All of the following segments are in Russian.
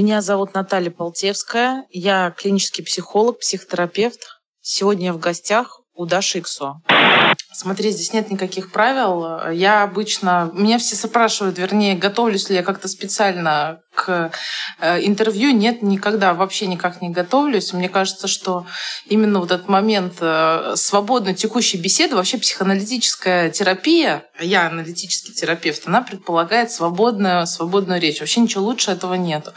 Меня зовут Наталья Полтевская. Я клинический психолог, психотерапевт. Сегодня я в гостях у Даши Иксо. Смотри, здесь нет никаких правил. Я обычно... Меня все спрашивают, вернее, готовлюсь ли я как-то специально к э, интервью. Нет, никогда вообще никак не готовлюсь. Мне кажется, что именно вот этот момент э, свободной текущей беседы, вообще психоаналитическая терапия, я аналитический терапевт, она предполагает свободную, свободную речь. Вообще ничего лучше этого нету.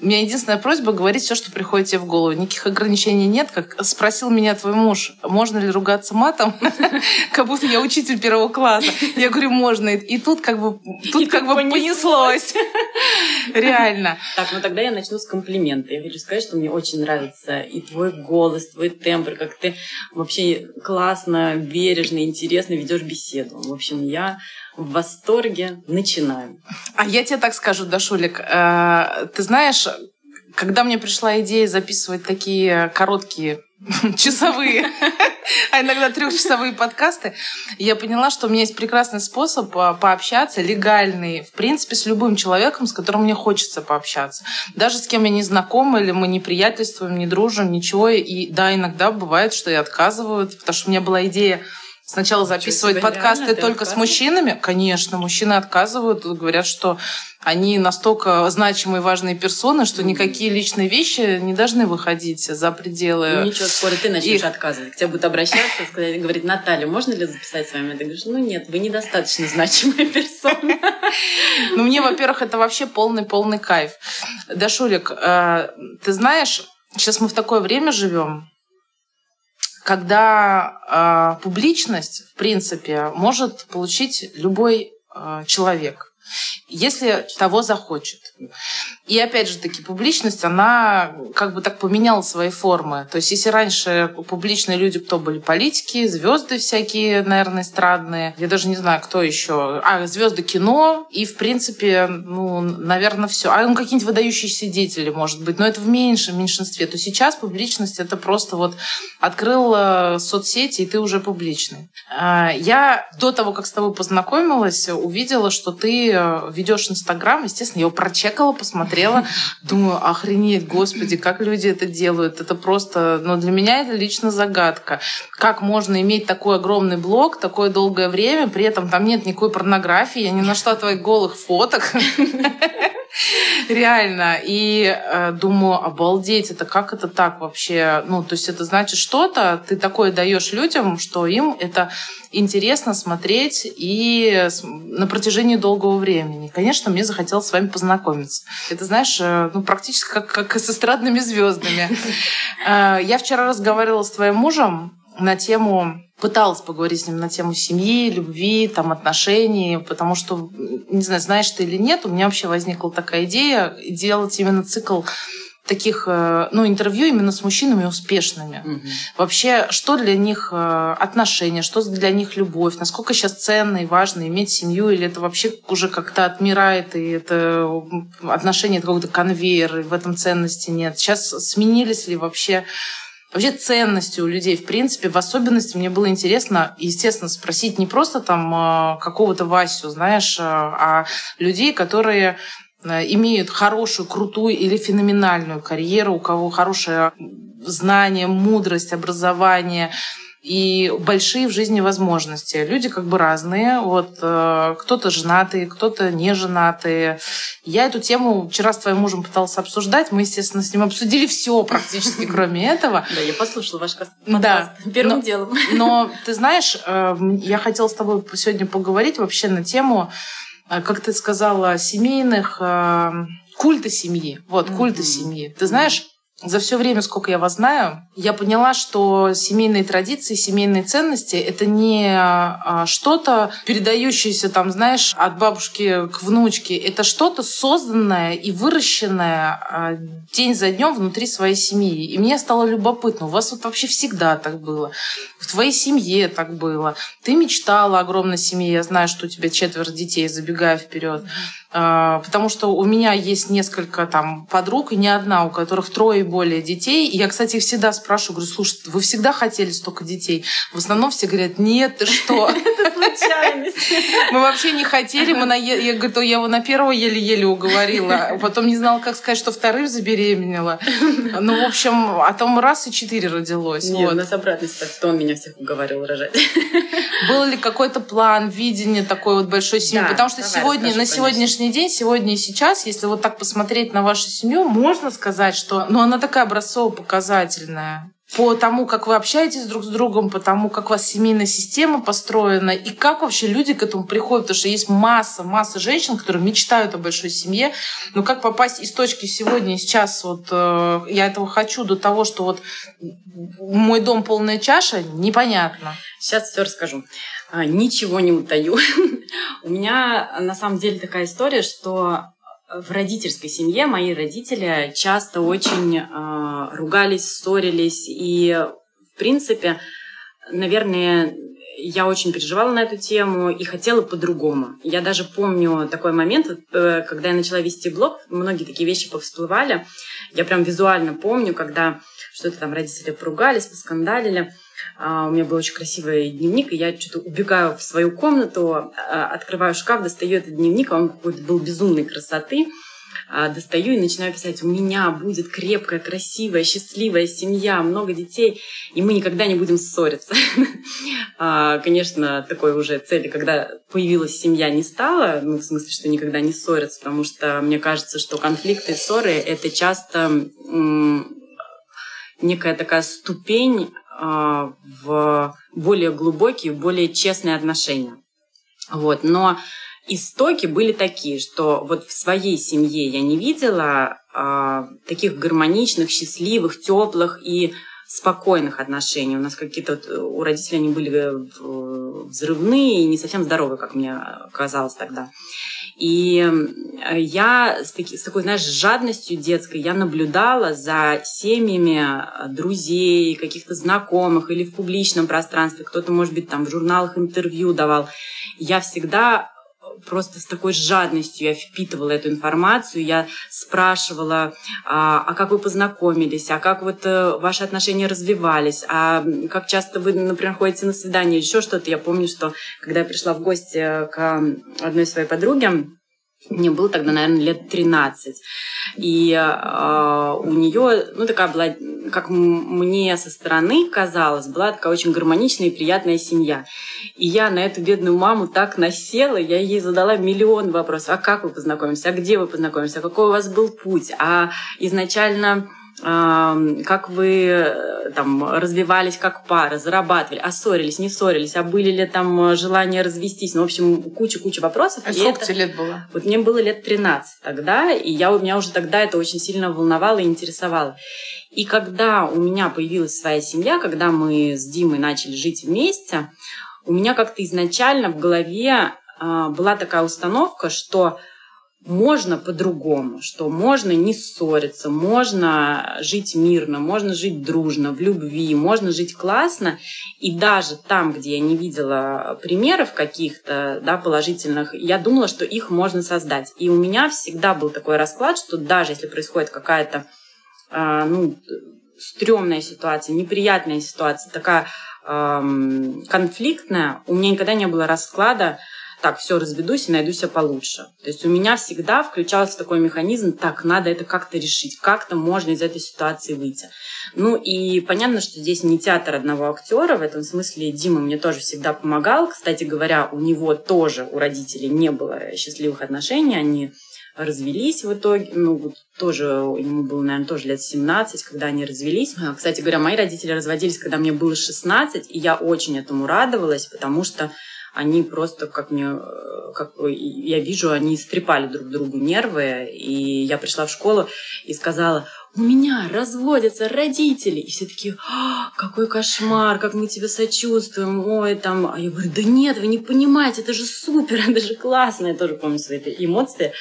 У меня единственная просьба говорить все, что приходит тебе в голову. Никаких ограничений нет. Как спросил меня твой муж, можно ли ругаться матом? как будто я учитель первого класса. Я говорю, можно. И тут как бы, тут как бы понеслось. Реально. Так, ну тогда я начну с комплимента. Я хочу сказать, что мне очень нравится и твой голос, твой тембр, как ты вообще классно, бережно, интересно ведешь беседу. В общем, я в восторге. Начинаем. А я тебе так скажу, Дашулик. Э, ты знаешь, когда мне пришла идея записывать такие короткие часовые, а иногда трехчасовые подкасты, я поняла, что у меня есть прекрасный способ а, пообщаться, легальный, в принципе, с любым человеком, с которым мне хочется пообщаться. Даже с кем я не знакома, или мы не приятельствуем, не дружим, ничего. И да, иногда бывает, что я отказываю, потому что у меня была идея сначала записывать подкасты только с мужчинами. Конечно, мужчины отказывают, говорят, что они настолько значимые важные персоны, что никакие личные вещи не должны выходить за пределы. Ну, ничего, скоро ты начнешь их... отказывать. К тебе будут обращаться, сказать, говорить, Наталья, можно ли записать с вами? Ты говоришь, ну нет, вы недостаточно значимая персона. Ну, мне, во-первых, это вообще полный-полный кайф. Дашулик, э, ты знаешь, сейчас мы в такое время живем, когда э, публичность, в принципе, может получить любой э, человек если того захочет. И опять же таки, публичность, она как бы так поменяла свои формы. То есть, если раньше публичные люди, кто были политики, звезды всякие, наверное, эстрадные, я даже не знаю, кто еще, а, звезды кино, и, в принципе, ну, наверное, все. А ну, какие-нибудь выдающиеся деятели, может быть, но это в меньшем меньшинстве. То сейчас публичность это просто вот открыл э, соцсети, и ты уже публичный. А, я до того, как с тобой познакомилась, увидела, что ты э, ведешь Инстаграм, естественно, я его прочекала, посмотрела, думаю, охренеть, господи, как люди это делают. Это просто, ну, для меня это лично загадка. Как можно иметь такой огромный блог, такое долгое время, при этом там нет никакой порнографии, я не нашла твоих голых фоток. Реально. И э, думаю, обалдеть, это как это так вообще? Ну, то есть это значит что-то, ты такое даешь людям, что им это интересно смотреть и на протяжении долгого времени. Конечно, мне захотелось с вами познакомиться. Это, знаешь, э, ну, практически как, как с эстрадными звездами. Э, я вчера разговаривала с твоим мужем на тему пыталась поговорить с ним на тему семьи, любви, там, отношений, потому что, не знаю, знаешь ты или нет, у меня вообще возникла такая идея делать именно цикл таких, э, ну, интервью именно с мужчинами успешными. Угу. Вообще, что для них э, отношения, что для них любовь, насколько сейчас ценно и важно иметь семью, или это вообще уже как-то отмирает, и это отношения это какой-то конвейер, и в этом ценности нет. Сейчас сменились ли вообще вообще ценности у людей, в принципе, в особенности мне было интересно, естественно, спросить не просто там а, какого-то Васю, знаешь, а, а людей, которые а, имеют хорошую, крутую или феноменальную карьеру, у кого хорошее знание, мудрость, образование, и большие в жизни возможности. Люди как бы разные. Вот э, кто-то женатый, кто-то не женатый. Я эту тему вчера с твоим мужем пыталась обсуждать. Мы, естественно, с ним обсудили все практически, кроме этого. Да, я послушала ваш подкаст да. первым делом. Но ты знаешь, э, я хотела с тобой сегодня поговорить вообще на тему, э, как ты сказала, семейных э, культа семьи. Вот, культа семьи. Ты знаешь, за все время, сколько я вас знаю, я поняла, что семейные традиции, семейные ценности — это не а, что-то, передающееся, там, знаешь, от бабушки к внучке. Это что-то созданное и выращенное а, день за днем внутри своей семьи. И мне стало любопытно. У вас вот вообще всегда так было. В твоей семье так было. Ты мечтала о огромной семье. Я знаю, что у тебя четверо детей, забегая вперед. А, потому что у меня есть несколько там подруг, и не одна, у которых трое и более детей. И я, кстати, их всегда спрашиваю, говорю, слушай, вы всегда хотели столько детей? В основном все говорят, нет, ты что? Это случайность. Мы вообще не хотели, мы на, я, говорю, я его на первого еле-еле уговорила, потом не знала, как сказать, что вторым забеременела. Ну, в общем, а там раз и четыре родилось. Нет, вот. у нас обратная ситуация, он меня всех уговорил рожать. Был ли какой-то план, видение такой вот большой семьи? Да, Потому что давай, сегодня, расскажу, на сегодняшний день, сегодня и сейчас, если вот так посмотреть на вашу семью, можно сказать, что ну, она такая образцово-показательная по тому, как вы общаетесь друг с другом, по тому, как у вас семейная система построена, и как вообще люди к этому приходят, потому что есть масса, масса женщин, которые мечтают о большой семье, но как попасть из точки сегодня, сейчас, вот э, я этого хочу, до того, что вот мой дом полная чаша, непонятно. Сейчас все расскажу. А, ничего не утаю. У меня на самом деле такая история, что в родительской семье мои родители часто очень э, ругались, ссорились. И, в принципе, наверное, я очень переживала на эту тему и хотела по-другому. Я даже помню такой момент, э, когда я начала вести блог, многие такие вещи повсплывали. Я прям визуально помню, когда что-то там родители поругались, поскандалили. А, у меня был очень красивый дневник, и я что-то убегаю в свою комнату, а, открываю шкаф, достаю этот дневник, а он какой-то был безумной красоты. Достаю и начинаю писать, у меня будет крепкая, красивая, счастливая семья, много детей, и мы никогда не будем ссориться. Конечно, такой уже цели, когда появилась семья, не стало, ну, в смысле, что никогда не ссорятся, потому что мне кажется, что конфликты и ссоры — это часто некая такая ступень в более глубокие, более честные отношения. Вот. Но истоки были такие, что вот в своей семье я не видела а, таких гармоничных, счастливых, теплых и спокойных отношений. У нас какие-то вот, у родителей они были э, взрывные и не совсем здоровые, как мне казалось тогда. И я с, таки, с такой, знаешь, жадностью детской я наблюдала за семьями э, друзей, каких-то знакомых или в публичном пространстве. Кто-то, может быть, там в журналах интервью давал. Я всегда просто с такой жадностью я впитывала эту информацию, я спрашивала, а, а как вы познакомились, а как вот а, ваши отношения развивались, а как часто вы, например, ходите на свидание, или еще что-то. Я помню, что когда я пришла в гости к одной своей подруге, мне было тогда, наверное, лет 13. И э, у нее, ну, такая была, как мне со стороны казалось, была такая очень гармоничная и приятная семья. И я на эту бедную маму так насела, я ей задала миллион вопросов. А как вы познакомились? А где вы познакомились? А какой у вас был путь? А изначально как вы э, там развивались как пара, зарабатывали, а ссорились, не ссорились, а были ли там э, желания развестись, ну, в общем, куча-куча вопросов. А сколько тебе лет было? Вот мне было лет 13 тогда, и я, у меня уже тогда это очень сильно волновало и интересовало. И когда у меня появилась своя семья, когда мы с Димой начали жить вместе, у меня как-то изначально в голове э, была такая установка, что можно по-другому, что можно не ссориться, можно жить мирно, можно жить дружно, в любви, можно жить классно. И даже там, где я не видела примеров каких-то да, положительных, я думала, что их можно создать. И у меня всегда был такой расклад, что даже если происходит какая-то э, ну, стрёмная ситуация, неприятная ситуация, такая э, конфликтная, у меня никогда не было расклада, так, все, разведусь и найду себя получше. То есть у меня всегда включался такой механизм, так, надо это как-то решить, как-то можно из этой ситуации выйти. Ну и понятно, что здесь не театр одного актера, в этом смысле Дима мне тоже всегда помогал. Кстати говоря, у него тоже, у родителей не было счастливых отношений, они развелись в итоге. Ну, вот тоже, ему было, наверное, тоже лет 17, когда они развелись. А, кстати говоря, мои родители разводились, когда мне было 16, и я очень этому радовалась, потому что они просто, как мне, э, как я вижу, они истрепали друг другу нервы. И я пришла в школу и сказала, у меня разводятся родители. И все такие, а, какой кошмар, как мы тебе сочувствуем, ой, там. А я говорю, да нет, вы не понимаете, это же супер, это же классно. Я тоже помню свои эмоции.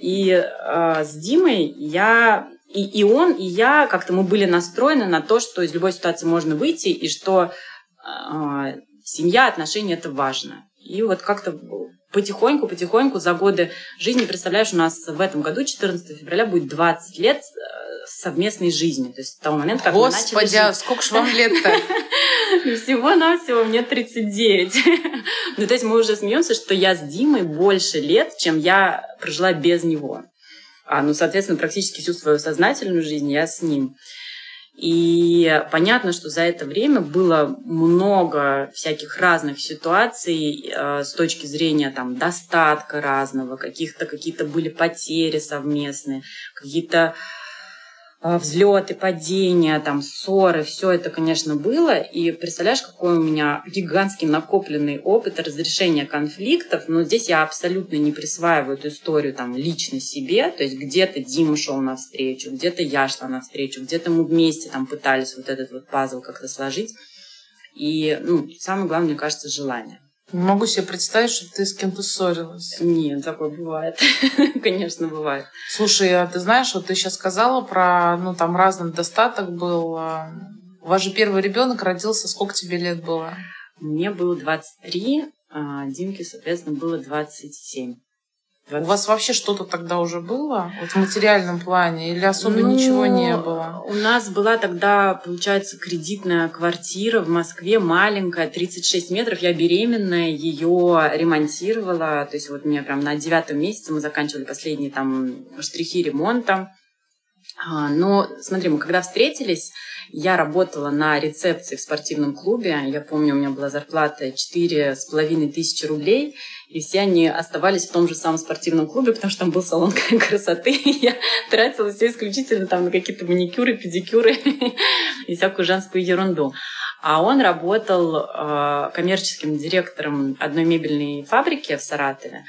И а, с Димой я и, и он, и я как-то мы были настроены на то, что из любой ситуации можно выйти, и что а, семья, отношения – это важно. И вот как-то потихоньку-потихоньку за годы жизни, представляешь, у нас в этом году, 14 февраля, будет 20 лет совместной жизни. То есть с того момента, как Господи, мы начали а сколько ж вам лет-то? Всего-навсего мне 39. ну, то есть мы уже смеемся, что я с Димой больше лет, чем я прожила без него. А, ну, соответственно, практически всю свою сознательную жизнь я с ним. И понятно, что за это время было много всяких разных ситуаций э, с точки зрения там, достатка разного, каких-то какие-то были потери совместные, какие-то взлеты, падения, там, ссоры, все это, конечно, было. И представляешь, какой у меня гигантский накопленный опыт разрешения конфликтов. Но здесь я абсолютно не присваиваю эту историю там лично себе. То есть где-то Дима шел навстречу, где-то я шла навстречу, где-то мы вместе там пытались вот этот вот пазл как-то сложить. И ну, самое главное, мне кажется, желание. Не могу себе представить, что ты с кем-то ссорилась. Нет, такое бывает. Конечно, бывает. Слушай, а ты знаешь, вот ты сейчас сказала про, ну, там разный достаток был. А, у вас же первый ребенок родился, сколько тебе лет было? Мне было 23, а Димке, соответственно, было 27. 20... У вас вообще что-то тогда уже было вот в материальном плане или особо ну, ничего не было? У нас была тогда, получается, кредитная квартира в Москве, маленькая, 36 метров. Я беременная, ее ремонтировала. То есть вот мне прям на девятом месяце мы заканчивали последние там штрихи ремонта. А, но смотри, мы когда встретились, я работала на рецепции в спортивном клубе. Я помню, у меня была зарплата четыре с половиной тысячи рублей. И все они оставались в том же самом спортивном клубе, потому что там был салон красоты. И я тратила все исключительно там на какие-то маникюры, педикюры и всякую женскую ерунду. А он работал э, коммерческим директором одной мебельной фабрики в Саратове.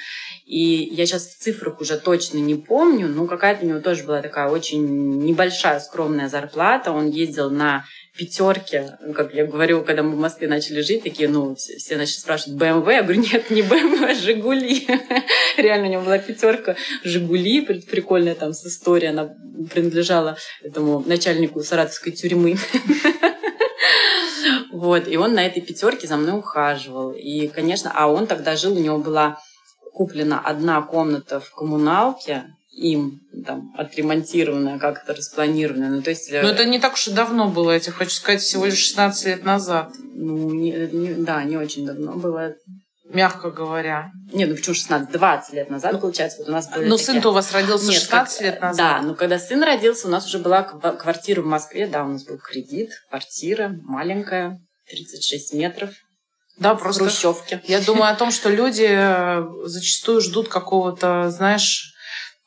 И я сейчас в цифрах уже точно не помню, но какая-то у него тоже была такая очень небольшая, скромная зарплата. Он ездил на пятерке, как я говорю, когда мы в Москве начали жить, такие, ну, все, все начали спрашивать, БМВ? Я говорю, нет, не БМВ, а Жигули. Реально, у него была пятерка Жигули, прикольная там с историей, она принадлежала этому начальнику саратовской тюрьмы. Вот, и он на этой пятерке за мной ухаживал. И, конечно, а он тогда жил, у него была куплена одна комната в коммуналке, им там отремонтированная, как-то распланированная. Ну, то есть... Но это не так уж и давно было, я тебе хочу сказать, всего лишь 16 лет назад. Ну, не, не, да, не очень давно было. Мягко говоря. Не, ну почему 16? 20 лет назад, ну, получается, вот у нас были Ну, такие... сын-то у вас родился Нет, 16 как... лет назад. Да, но когда сын родился, у нас уже была квартира в Москве, да, у нас был кредит, квартира маленькая, 36 метров. Да, просто хрущевки. Я думаю о том, что люди э, зачастую ждут какого-то, знаешь,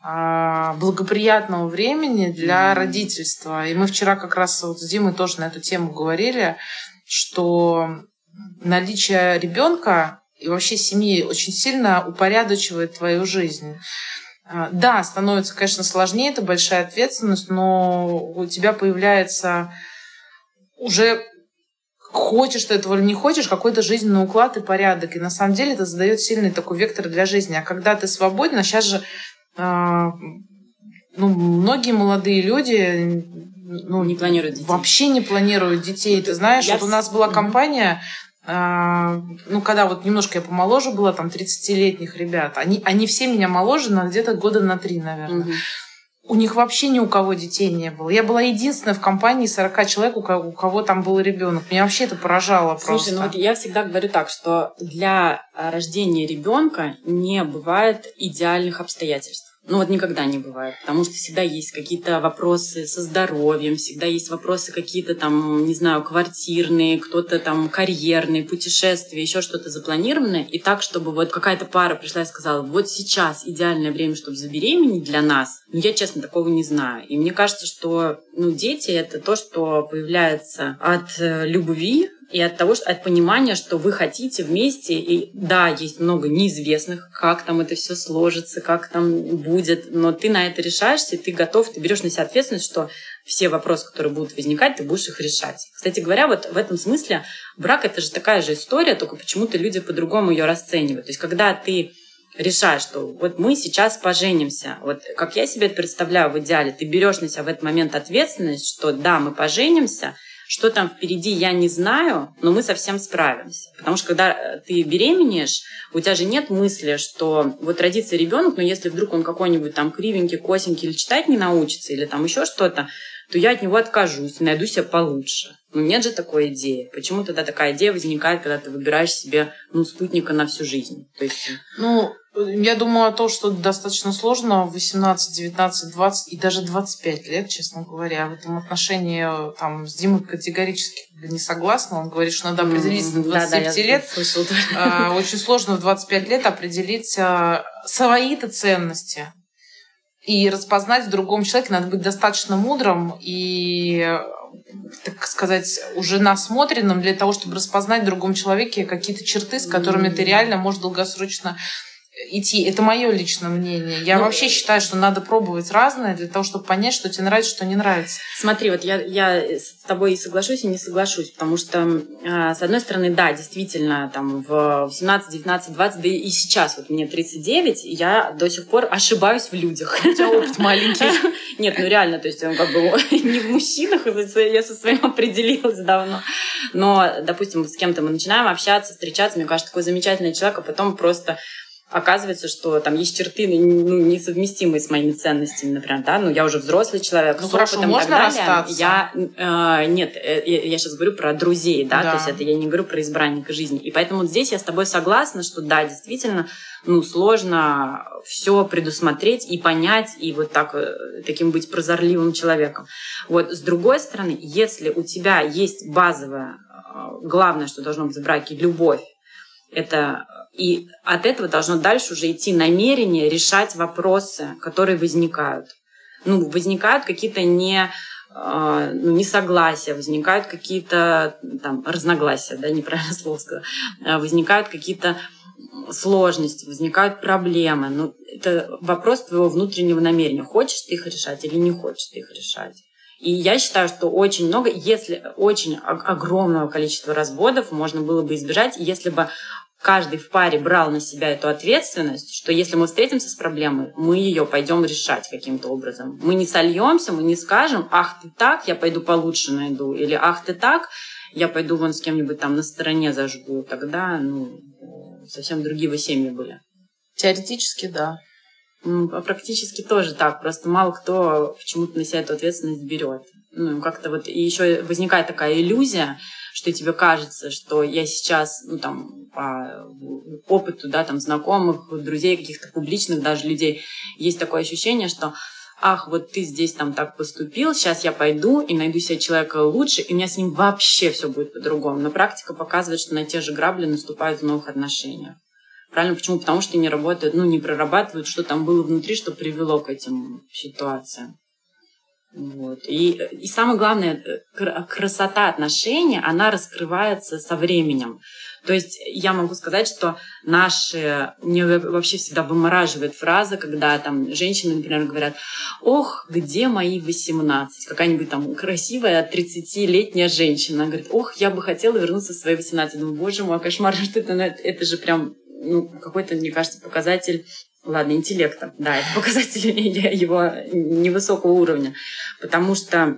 а, благоприятного времени для mm. родительства. И мы вчера как раз вот с Димой тоже на эту тему говорили, что наличие ребенка и вообще семьи очень сильно упорядочивает твою жизнь. А, да, становится, конечно, сложнее, это большая ответственность, но у тебя появляется уже хочешь ты этого или не хочешь, какой-то жизненный уклад и порядок. И на самом деле это задает сильный такой вектор для жизни. А когда ты свободен, а сейчас же э, ну, многие молодые люди ну, не планируют детей. Вообще не планируют детей. Ты знаешь, я... вот у нас была компания, э, ну, когда вот немножко я помоложе была, там, 30-летних ребят. Они, они все меня моложе, на где-то года на три, наверное. Угу. У них вообще ни у кого детей не было. Я была единственная в компании 40 человек, у кого, у кого там был ребенок. Меня вообще это поражало Слушай, просто. ну вот я всегда говорю так, что для рождения ребенка не бывает идеальных обстоятельств. Ну вот никогда не бывает, потому что всегда есть какие-то вопросы со здоровьем, всегда есть вопросы какие-то там, не знаю, квартирные, кто-то там карьерные, путешествия, еще что-то запланированное. И так, чтобы вот какая-то пара пришла и сказала, вот сейчас идеальное время, чтобы забеременеть для нас. Ну я, честно, такого не знаю. И мне кажется, что ну, дети — это то, что появляется от э, любви, и от того, что, от понимания, что вы хотите вместе, и да, есть много неизвестных, как там это все сложится, как там будет, но ты на это решаешься, ты готов, ты берешь на себя ответственность, что все вопросы, которые будут возникать, ты будешь их решать. Кстати говоря, вот в этом смысле брак это же такая же история, только почему-то люди по-другому ее расценивают. То есть, когда ты решаешь, что вот мы сейчас поженимся. Вот как я себе это представляю в идеале, ты берешь на себя в этот момент ответственность, что да, мы поженимся, что там впереди, я не знаю, но мы совсем справимся. Потому что когда э, ты беременеешь, у тебя же нет мысли, что вот родится ребенок, но если вдруг он какой-нибудь там кривенький, косенький или читать не научится, или там еще что-то, то я от него откажусь найду себе получше. Нет же такой идеи. Почему тогда такая идея возникает, когда ты выбираешь себе ну, спутника на всю жизнь? То есть... Ну, я думаю о том, что достаточно сложно в 18, 19, 20 и даже 25 лет, честно говоря. В этом отношении там, с Димой категорически не согласна. Он говорит, что надо определиться до 25 да, да, лет. А, очень сложно в 25 лет определить а, свои-то ценности и распознать в другом человеке надо быть достаточно мудрым и так сказать, уже насмотренным для того, чтобы распознать в другом человеке какие-то черты, с которыми ты реально можешь долгосрочно идти. Это мое личное мнение. Я ну, вообще считаю, что надо пробовать разное для того, чтобы понять, что тебе нравится, что не нравится. Смотри, вот я, я с тобой и соглашусь, и не соглашусь, потому что, э, с одной стороны, да, действительно, там в 17, 19, 20, да и сейчас, вот мне 39, я до сих пор ошибаюсь в людях. У тебя опыт маленький. Нет, ну реально, то есть он как бы не в мужчинах, я со своим определилась давно. Но, допустим, с кем-то мы начинаем общаться, встречаться, мне кажется, такой замечательный человек, а потом просто оказывается, что там есть черты ну, несовместимые с моими ценностями, например, да, ну я уже взрослый человек, ну, с хорошо, опытом можно и так далее. Расстаться? Я э, нет, э, я, сейчас говорю про друзей, да, да, то есть это я не говорю про избранника жизни, и поэтому здесь я с тобой согласна, что да, действительно, ну сложно все предусмотреть и понять и вот так э, таким быть прозорливым человеком. Вот с другой стороны, если у тебя есть базовая э, главное, что должно быть в браке, любовь, это и от этого должно дальше уже идти намерение решать вопросы, которые возникают. Ну, возникают какие-то не а, ну, несогласия, возникают какие-то там разногласия, да, неправильно слово сказала, а, возникают какие-то сложности, возникают проблемы. Ну, это вопрос твоего внутреннего намерения. Хочешь ты их решать или не хочешь ты их решать. И я считаю, что очень много, если очень огромного количества разводов можно было бы избежать, если бы каждый в паре брал на себя эту ответственность, что если мы встретимся с проблемой, мы ее пойдем решать каким-то образом. Мы не сольемся, мы не скажем, ах ты так, я пойду получше найду, или ах ты так, я пойду вон с кем-нибудь там на стороне зажгу. Тогда, ну, совсем другие бы семьи были. Теоретически, да. Ну, а практически тоже так. Просто мало кто почему-то на себя эту ответственность берет. Ну, как-то вот и еще возникает такая иллюзия, что тебе кажется, что я сейчас, ну, там, по опыту, да, там, знакомых, друзей, каких-то публичных даже людей, есть такое ощущение, что ах, вот ты здесь там так поступил, сейчас я пойду и найду себе человека лучше, и у меня с ним вообще все будет по-другому. Но практика показывает, что на те же грабли наступают в новых отношениях. Правильно? Почему? Потому что не работают, ну, не прорабатывают, что там было внутри, что привело к этим ситуациям. Вот. И, и самое главное, э, красота отношений, она раскрывается со временем. То есть я могу сказать, что наши... Мне вообще всегда вымораживает фраза, когда там женщины, например, говорят, ох, где мои 18? Какая-нибудь там красивая 30-летняя женщина. Она говорит, ох, я бы хотела вернуться в свои 18. Думаю, боже мой, кошмар, что это, это же прям ну, какой-то, мне кажется, показатель ладно, интеллекта, да, это показатель его невысокого уровня, потому что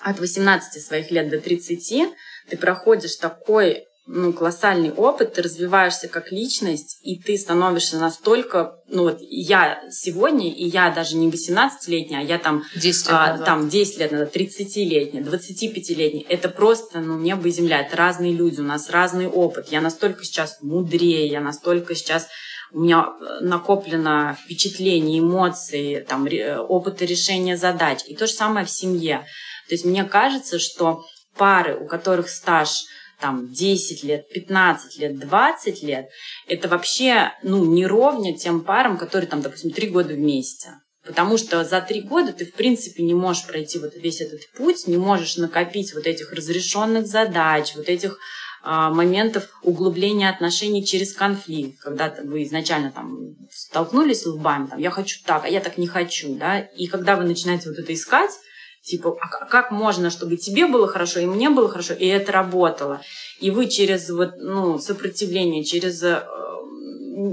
от 18 своих лет до 30 ты проходишь такой ну, колоссальный опыт, ты развиваешься как личность, и ты становишься настолько, ну вот я сегодня, и я даже не 18-летняя, а я там 10 лет, а, там 10 лет назад, 30-летняя, 25-летняя, это просто, ну, небо и земля, это разные люди, у нас разный опыт, я настолько сейчас мудрее, я настолько сейчас у меня накоплено впечатление, эмоции, там, опыт решения задач. И то же самое в семье. То есть мне кажется, что пары, у которых стаж там 10 лет, 15 лет, 20 лет, это вообще ну, не ровня тем парам, которые там, допустим, 3 года вместе. Потому что за три года ты, в принципе, не можешь пройти вот весь этот путь, не можешь накопить вот этих разрешенных задач, вот этих а, моментов углубления отношений через конфликт, когда вы изначально там столкнулись лбами, там, я хочу так, а я так не хочу, да, и когда вы начинаете вот это искать, типа, а как можно, чтобы тебе было хорошо, и мне было хорошо, и это работало, и вы через вот, ну, сопротивление, через э,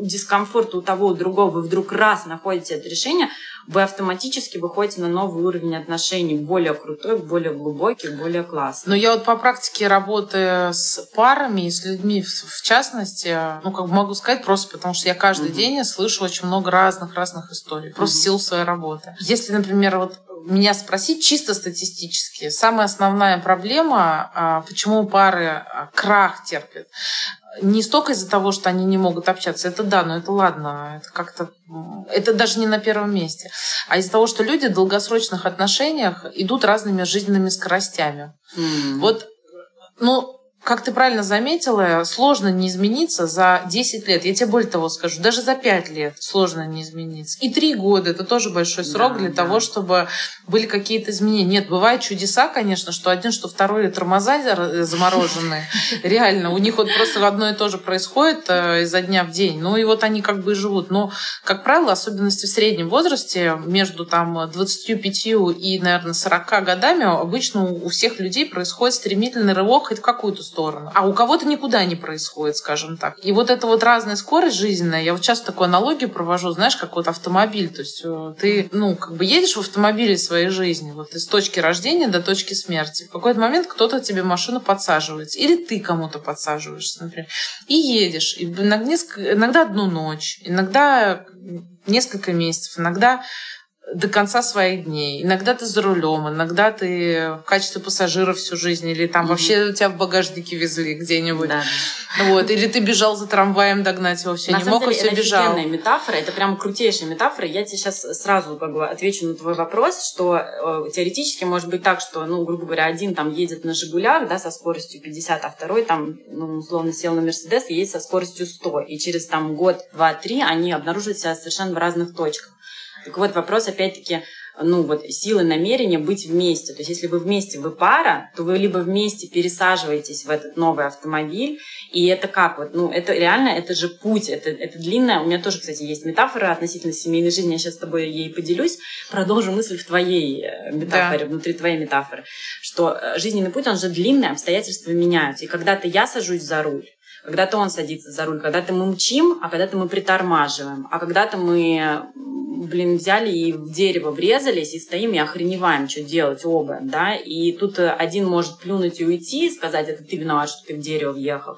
дискомфорта у того, у другого, вы вдруг раз находите это решение, вы автоматически выходите на новый уровень отношений, более крутой, более глубокий, более классный. Но я вот по практике работы с парами и с людьми в частности, ну, как бы могу сказать просто потому, что я каждый угу. день слышу очень много разных-разных историй, просто угу. в силу своей работы. Если, например, вот меня спросить чисто статистически, самая основная проблема, а, почему пары а, крах терпят, не столько из-за того, что они не могут общаться, это да, но это ладно, это как-то, это даже не на первом месте, а из-за того, что люди в долгосрочных отношениях идут разными жизненными скоростями. Mm. Вот, ну, как ты правильно заметила, сложно не измениться за 10 лет. Я тебе более того скажу, даже за 5 лет сложно не измениться. И 3 года – это тоже большой срок да, для да. того, чтобы были какие-то изменения. Нет, бывают чудеса, конечно, что один, что второй тормоза замороженные. Реально, у них вот просто одно и то же происходит э, изо дня в день. Ну и вот они как бы и живут. Но, как правило, особенности в среднем возрасте, между там 25 и, наверное, 40 годами, обычно у всех людей происходит стремительный рывок хоть в какую-то сторону. А у кого-то никуда не происходит, скажем так. И вот эта вот разная скорость жизненная, я вот часто такую аналогию провожу, знаешь, как вот автомобиль. То есть э, ты, ну, как бы едешь в автомобиле своей жизни, вот из точки рождения до точки смерти. В какой-то момент кто-то тебе машину подсаживается. Или ты кому-то подсаживаешься, например. И едешь. И иногда одну ночь, иногда несколько месяцев, иногда до конца своих дней. Иногда ты за рулем, иногда ты в качестве пассажира всю жизнь, или там mm-hmm. вообще тебя в багажнике везли где-нибудь. Да. Вот. Или ты бежал за трамваем догнать его, все на не мог, деле, и все бежал. Это метафора, это прям крутейшая метафора. Я тебе сейчас сразу как бы отвечу на твой вопрос, что э, теоретически может быть так, что, ну, грубо говоря, один там едет на «Жигулях», да, со скоростью 50, а второй там, ну, условно, сел на «Мерседес» и едет со скоростью 100. И через там год, два, три они обнаружат себя совершенно в разных точках. Так вот, вопрос опять-таки, ну вот силы намерения быть вместе. То есть если вы вместе, вы пара, то вы либо вместе пересаживаетесь в этот новый автомобиль, и это как вот, ну это реально, это же путь, это, это длинная, у меня тоже, кстати, есть метафора относительно семейной жизни, я сейчас с тобой ей поделюсь, продолжу мысль в твоей э, метафоре, да. внутри твоей метафоры, что э, жизненный путь, он же длинный, обстоятельства меняются, и когда-то я сажусь за руль, когда-то он садится за руль, когда-то мы мчим, а когда-то мы притормаживаем, а когда-то мы блин, взяли и в дерево врезались, и стоим и охреневаем, что делать оба, да, и тут один может плюнуть и уйти, и сказать, это ты виноват, что ты в дерево въехал,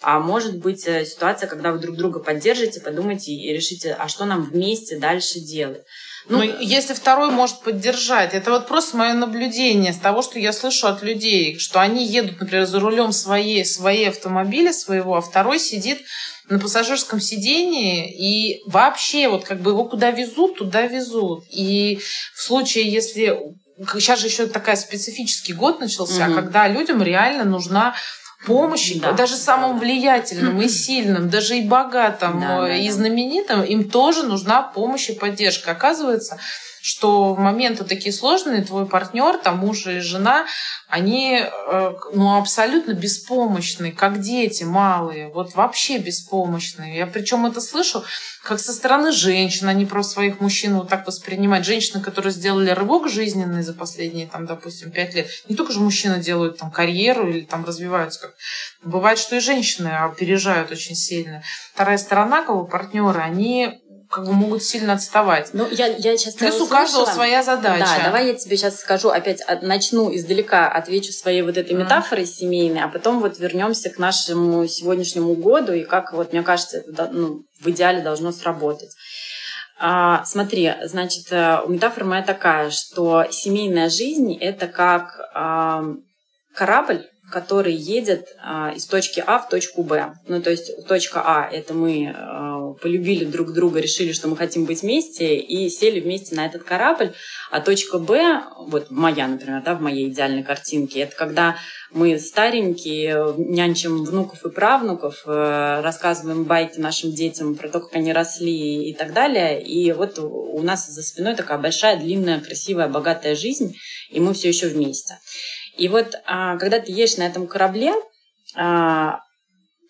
а может быть э, ситуация, когда вы друг друга поддержите, подумайте и решите, а что нам вместе дальше делать. Ну, ну, если второй может поддержать, это вот просто мое наблюдение с того, что я слышу от людей, что они едут, например, за рулем своей, своей автомобиля своего, а второй сидит на пассажирском сидении, и вообще вот как бы его куда везут, туда везут. И в случае, если сейчас же еще такая специфический год начался, угу. когда людям реально нужна помощи, да. даже самым влиятельным и сильным, даже и богатым, да, да, и знаменитым, им тоже нужна помощь и поддержка. Оказывается, что в моменты такие сложные твой партнер, там муж и жена, они э, ну, абсолютно беспомощны, как дети малые, вот вообще беспомощные. Я причем это слышу как со стороны женщин, они просто своих мужчин вот так воспринимают. Женщины, которые сделали рывок жизненный за последние, там, допустим, пять лет, не только же мужчины делают там карьеру или там развиваются как Бывает, что и женщины опережают очень сильно. Вторая сторона, кого партнеры, они как бы могут сильно отставать. Ну, я, я сейчас Плюс у каждого своя задача. Да, давай я тебе сейчас скажу, опять начну издалека, отвечу своей вот этой метафорой mm. семейной, а потом вот вернемся к нашему сегодняшнему году и как, вот мне кажется, это ну, в идеале должно сработать. А, смотри, значит, э, метафора моя такая, что семейная жизнь – это как а, корабль, который едет а, из точки А в точку Б. Ну, то есть точка А – это мы а, полюбили друг друга, решили, что мы хотим быть вместе, и сели вместе на этот корабль. А точка Б, вот моя, например, да, в моей идеальной картинке, это когда мы старенькие, нянчим внуков и правнуков, э, рассказываем байки нашим детям про то, как они росли и так далее. И вот у нас за спиной такая большая, длинная, красивая, богатая жизнь, и мы все еще вместе. И вот а, когда ты едешь на этом корабле, а,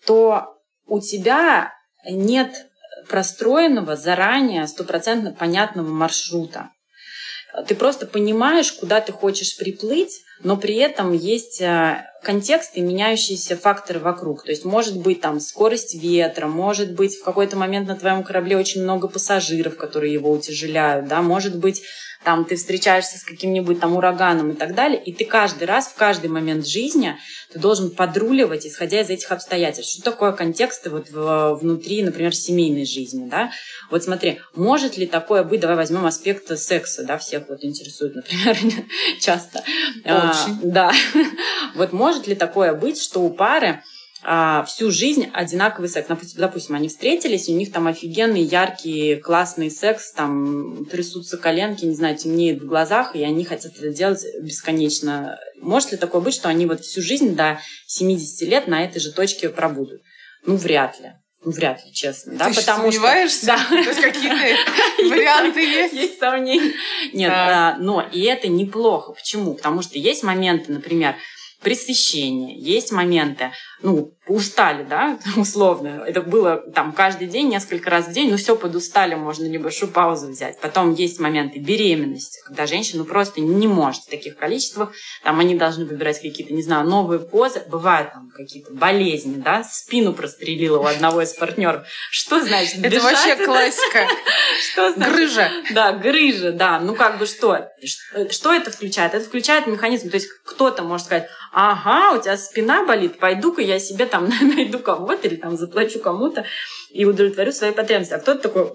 то у тебя нет простроенного заранее стопроцентно понятного маршрута. Ты просто понимаешь, куда ты хочешь приплыть, но при этом есть э, контекст и меняющиеся факторы вокруг. То есть может быть там скорость ветра, может быть в какой-то момент на твоем корабле очень много пассажиров, которые его утяжеляют, да, может быть там ты встречаешься с каким-нибудь там ураганом и так далее, и ты каждый раз, в каждый момент жизни ты должен подруливать, исходя из этих обстоятельств. Что такое контексты вот внутри, например, семейной жизни, да? Вот смотри, может ли такое быть, давай возьмем аспект секса, да, всех вот интересует, например, часто. Очень. А, да. Вот может ли такое быть, что у пары а, всю жизнь одинаковый секс. Допустим, они встретились, у них там офигенный, яркий, классный секс, там трясутся коленки, не знаю, темнеет в глазах, и они хотят это делать бесконечно. Может ли такое быть, что они вот всю жизнь до 70 лет на этой же точке пробудут? Ну, вряд ли. Ну, вряд ли, честно. Да, Ты потому сомневаешься? Что, да. То есть какие-то варианты есть? Есть сомнения. Нет, а, но и это неплохо. Почему? Потому что есть моменты, например, пресыщения, есть моменты, ну, устали, да, условно. Это было там каждый день, несколько раз в день, ну все, подустали, можно небольшую паузу взять. Потом есть моменты беременности, когда женщина ну, просто не может в таких количествах, там они должны выбирать какие-то, не знаю, новые позы. Бывают там какие-то болезни, да, спину прострелила у одного из партнеров. Что значит Это вообще классика. Что значит? Грыжа. Да, грыжа, да. Ну как бы что? Что это включает? Это включает механизм. То есть кто-то может сказать, ага, у тебя спина болит, пойду-ка я себе там найду кого-то или там заплачу кому-то и удовлетворю свои потребности. А кто-то такой,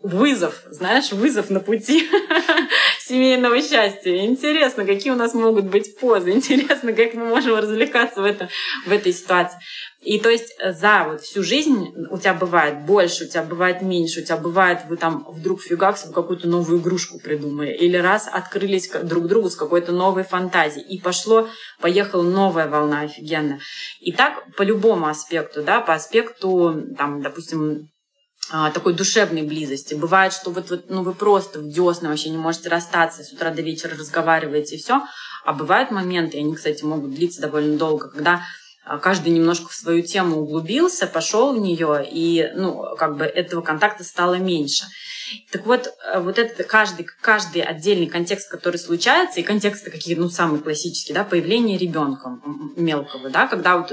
вызов, знаешь, вызов на пути семейного счастья. Интересно, какие у нас могут быть позы, интересно, как мы можем развлекаться в, это, в этой ситуации. И то есть э, за вот всю жизнь у тебя бывает больше, у тебя бывает меньше, у тебя бывает, вы там вдруг вы какую-то новую игрушку придумали, или раз открылись друг другу с какой-то новой фантазией, и пошло, поехала новая волна офигенная. И так по любому аспекту, да, по аспекту, там, допустим, такой душевной близости. Бывает, что вот, вот ну, вы просто в десны вообще не можете расстаться, с утра до вечера разговариваете и все. А бывают моменты, и они, кстати, могут длиться довольно долго, когда а, каждый немножко в свою тему углубился, пошел в нее, и ну, как бы этого контакта стало меньше. Так вот, э, вот этот каждый, каждый отдельный контекст, который случается, и контексты какие, ну, самые классические, да, появление ребенка мелкого, да, когда вот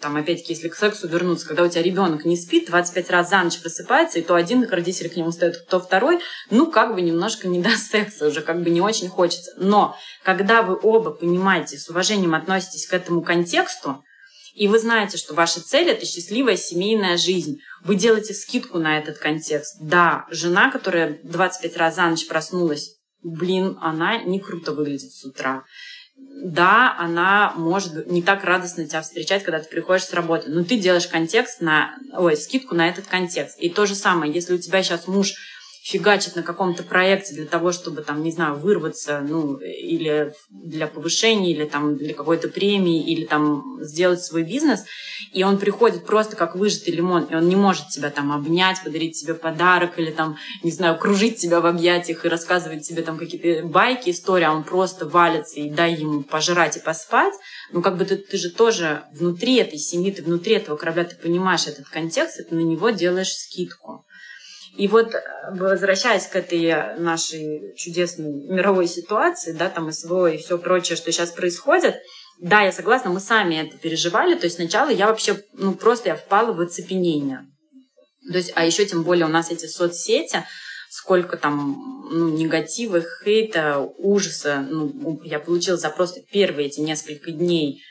там, опять-таки, если к сексу вернуться, когда у тебя ребенок не спит, 25 раз за ночь просыпается, и то один родитель к нему стоит, то второй, ну, как бы немножко не до секса, уже как бы не очень хочется. Но когда вы оба понимаете, с уважением относитесь к этому контексту, и вы знаете, что ваша цель – это счастливая семейная жизнь. Вы делаете скидку на этот контекст. Да, жена, которая 25 раз за ночь проснулась, блин, она не круто выглядит с утра да, она может не так радостно тебя встречать, когда ты приходишь с работы, но ты делаешь контекст на, ой, скидку на этот контекст. И то же самое, если у тебя сейчас муж фигачит на каком-то проекте для того, чтобы там, не знаю, вырваться, ну, или для повышения, или там для какой-то премии, или там сделать свой бизнес, и он приходит просто как выжатый лимон, и он не может тебя там обнять, подарить тебе подарок, или там, не знаю, кружить тебя в объятиях и рассказывать тебе там какие-то байки, истории, а он просто валится и дай ему пожрать и поспать, ну, как бы ты, ты же тоже внутри этой семьи, ты внутри этого корабля, ты понимаешь этот контекст, и ты на него делаешь скидку. И вот, э, возвращаясь к этой нашей чудесной мировой ситуации, да, там СВО и все прочее, что сейчас происходит, да, я согласна, мы сами это переживали. То есть сначала я вообще, ну, просто я впала в оцепенение. То есть, а еще тем более у нас эти соцсети, сколько там ну, негатива, хейта, ужаса. Ну, я получила за просто первые эти несколько дней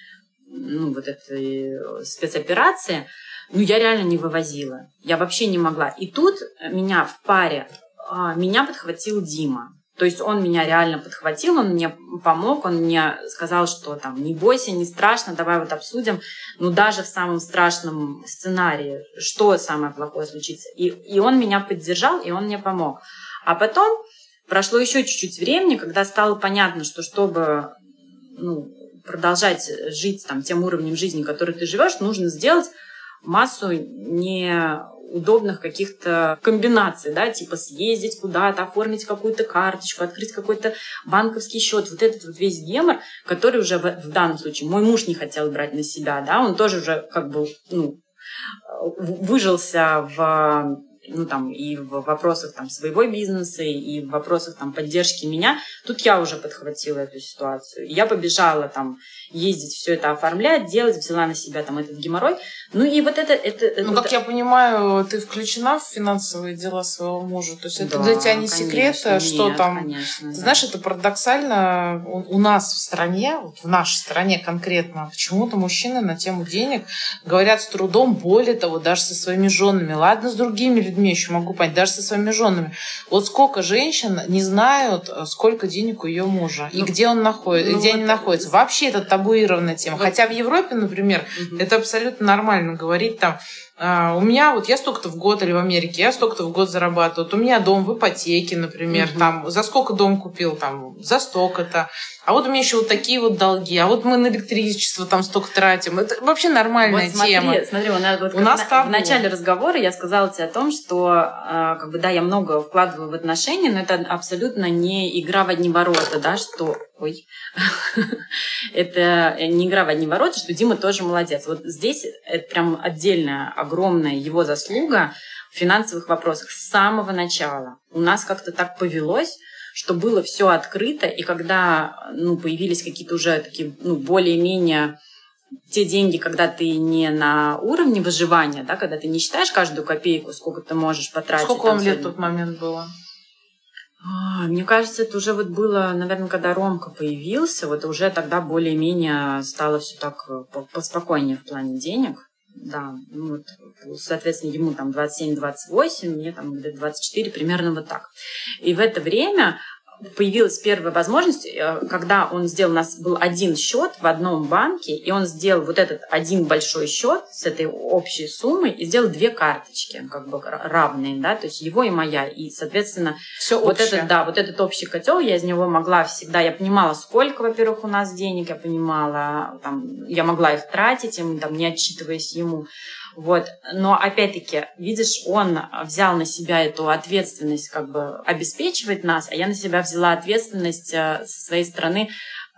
ну, вот этой спецоперации – ну, я реально не вывозила. Я вообще не могла. И тут меня в паре, а, меня подхватил Дима. То есть он меня реально подхватил, он мне помог, он мне сказал, что там не бойся, не страшно, давай вот обсудим. Ну даже в самом страшном сценарии, что самое плохое случится. И, и он меня поддержал, и он мне помог. А потом прошло еще чуть-чуть времени, когда стало понятно, что чтобы ну, продолжать жить там, тем уровнем жизни, который ты живешь, нужно сделать массу неудобных каких-то комбинаций, да, типа съездить куда-то, оформить какую-то карточку, открыть какой-то банковский счет. Вот этот вот весь гемор, который уже в, в данном случае мой муж не хотел брать на себя, да, он тоже уже как бы, ну, выжился в ну, там, и в вопросах там, своего бизнеса, и в вопросах там, поддержки меня, тут я уже подхватила эту ситуацию. Я побежала там ездить, все это оформлять, делать, взяла на себя там этот геморрой. Ну и вот это... это ну, как это... я понимаю, ты включена в финансовые дела своего мужа. То есть это да, для тебя не конечно, секрет, что нет, там... Конечно, ты да. знаешь, это парадоксально у, у нас в стране, в нашей стране конкретно, почему-то мужчины на тему денег говорят с трудом, более того, даже со своими женами. Ладно, с другими людьми еще могу понять, даже со своими женами. Вот сколько женщин не знают, э, сколько денег у ее мужа ну, и где он находится, ну, где вот они находятся. Вообще это табуированная тема. Вот. Хотя в Европе, например, угу. это абсолютно нормально говорить там, а, у меня вот я столько-то в год или в Америке, я столько-то в год зарабатываю. Вот у меня дом в ипотеке, например, угу. там за сколько дом купил, там за столько-то. А вот у меня еще вот такие вот долги, а вот мы на электричество там столько тратим. Это вообще нормальная вот смотри, тема. Смотри, у нас, вот у нас на, в начале разговора я сказала тебе о том, что э, как бы да, я много вкладываю в отношения, но это абсолютно не игра в одни ворота, да, что ой, это не игра в одни ворота, что Дима тоже молодец. Вот здесь это прям отдельная огромная его заслуга в финансовых вопросах с самого начала. У нас как-то так повелось, что было все открыто, и когда ну, появились какие-то уже такие ну, более-менее те деньги, когда ты не на уровне выживания, да, когда ты не считаешь каждую копейку, сколько ты можешь потратить. Сколько вам лет в тот момент было? А, мне кажется, это уже вот было, наверное, когда Ромка появился, вот уже тогда более-менее стало все так э, поспокойнее в плане денег. Да, ну вот, соответственно, ему там 27-28, мне там где-то 24, примерно вот так. И в это время появилась первая возможность, э, когда он сделал, у нас был один счет в одном банке, и он сделал вот этот один большой счет с этой общей суммой и сделал две карточки, как бы равные, да, то есть его и моя, и, соответственно, Все вот этот, да, вот этот общий котел, я из него могла всегда, я понимала, сколько, во-первых, у нас денег, я понимала, там, я могла их тратить, там, не отчитываясь ему, вот. Но опять-таки, видишь, он взял на себя эту ответственность как бы обеспечивать нас, а я на себя взяла ответственность э, со своей стороны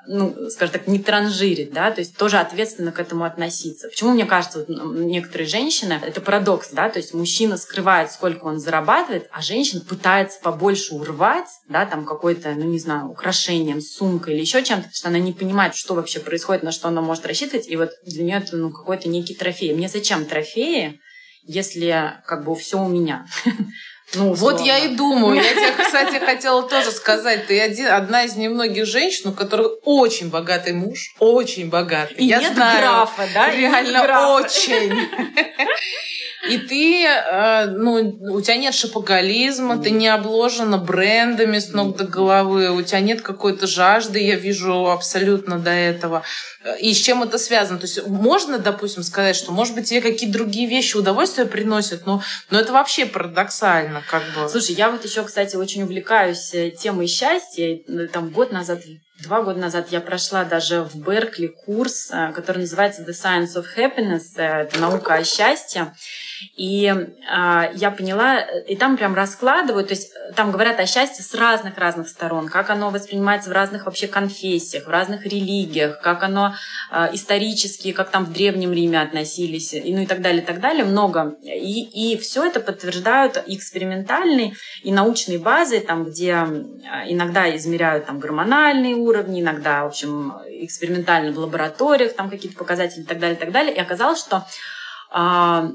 ну, скажем так, не транжирить, да, то есть тоже ответственно к этому относиться. Почему, мне кажется, вот некоторые женщины, это парадокс, да, то есть мужчина скрывает, сколько он зарабатывает, а женщина пытается побольше урвать, да, там какое-то, ну, не знаю, украшением, сумкой или еще чем-то, потому что она не понимает, что вообще происходит, на что она может рассчитывать, и вот для нее это, ну, какой-то некий трофей. Мне зачем трофеи, если как бы все у меня? Ну, вот я и думаю. Я тебе, кстати, хотела тоже сказать. Ты один, одна из немногих женщин, у которых очень богатый муж. Очень богатый. И я нет знаю. графа, да? Реально графа. очень. И ты, э, ну, у тебя нет шапоголизма, ты не обложена брендами с ног до головы, у тебя нет какой-то жажды, я вижу абсолютно до этого. И с чем это связано? То есть можно, допустим, сказать, что, может быть, тебе какие-то другие вещи удовольствие приносят, но, но это вообще парадоксально, как бы. Слушай, я вот еще, кстати, очень увлекаюсь э, темой счастья. Там год назад Два года назад я прошла даже в Беркли курс, э, который называется The Science of Happiness, это наука о счастье. И э, я поняла, и там прям раскладывают, то есть э, там говорят о счастье с разных-разных сторон, как оно воспринимается в разных вообще конфессиях, в разных религиях, как оно э, исторически, как там в Древнем Риме относились, и, ну и так далее, и так далее, много. И, и все это подтверждают экспериментальной и научной базой, там, где иногда измеряют там гормональные уровни, иногда, в общем, экспериментально в лабораториях, там какие-то показатели и так далее, и так далее. И оказалось, что а,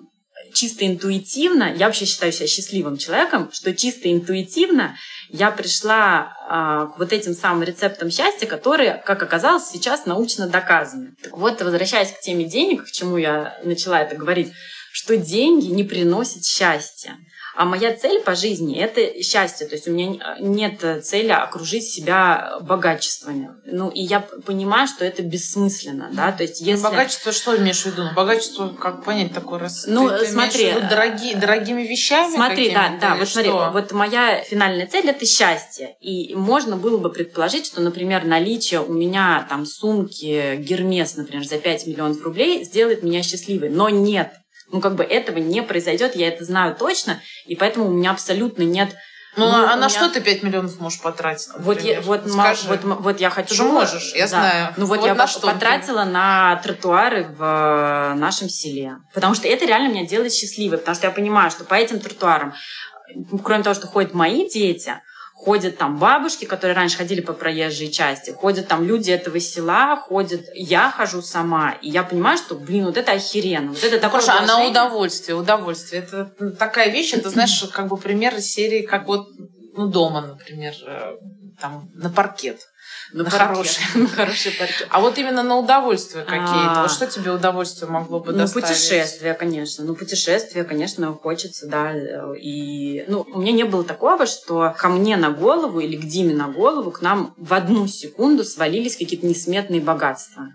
чисто интуитивно, я вообще считаю себя счастливым человеком, что чисто интуитивно я пришла а, к вот этим самым рецептам счастья, которые, как оказалось, сейчас научно доказаны. Так вот, возвращаясь к теме денег, к чему я начала это говорить, что деньги не приносят счастья. А моя цель по жизни – это счастье. То есть у меня нет цели окружить себя богачествами. Ну, и я понимаю, что это бессмысленно, да, то есть если... Богачество что имеешь в виду? Богачество, как понять такое раз? Ну, ты, ты смотри... Дорогие, дорогими вещами Смотри, да, да, вот смотри, вот моя финальная цель – это счастье. И можно было бы предположить, что, например, наличие у меня там сумки Гермес, например, за 5 миллионов рублей сделает меня счастливой. Но нет, ну, как бы этого не произойдет, я это знаю точно, и поэтому у меня абсолютно нет Ну, ну а на меня... что ты 5 миллионов можешь потратить? Вот я, вот, Скажи. вот, вот я хочу... Ты же можешь, я да. знаю. Ну вот, вот я на что потратила на тротуары в э, нашем селе. Потому что это реально меня делает счастливой. Потому что я понимаю, что по этим тротуарам, кроме того, что ходят мои дети, ходят там бабушки, которые раньше ходили по проезжей части, ходят там люди этого села, ходят, я хожу сама, и я понимаю, что, блин, вот это охеренно, вот это такое Хорошо, а на удовольствие, удовольствие, это такая вещь, это, знаешь, как бы пример серии, как вот, ну, дома, например, э, там, на паркет. На, на хороший, на хороший паркет. А вот именно на удовольствие какие-то. А, вот что тебе удовольствие могло бы ну, доставить? Ну, путешествия, конечно. Ну, путешествия, конечно, хочется, да. И, ну, у меня не было такого, что ко мне на голову или к Диме на голову к нам в одну секунду свалились какие-то несметные богатства.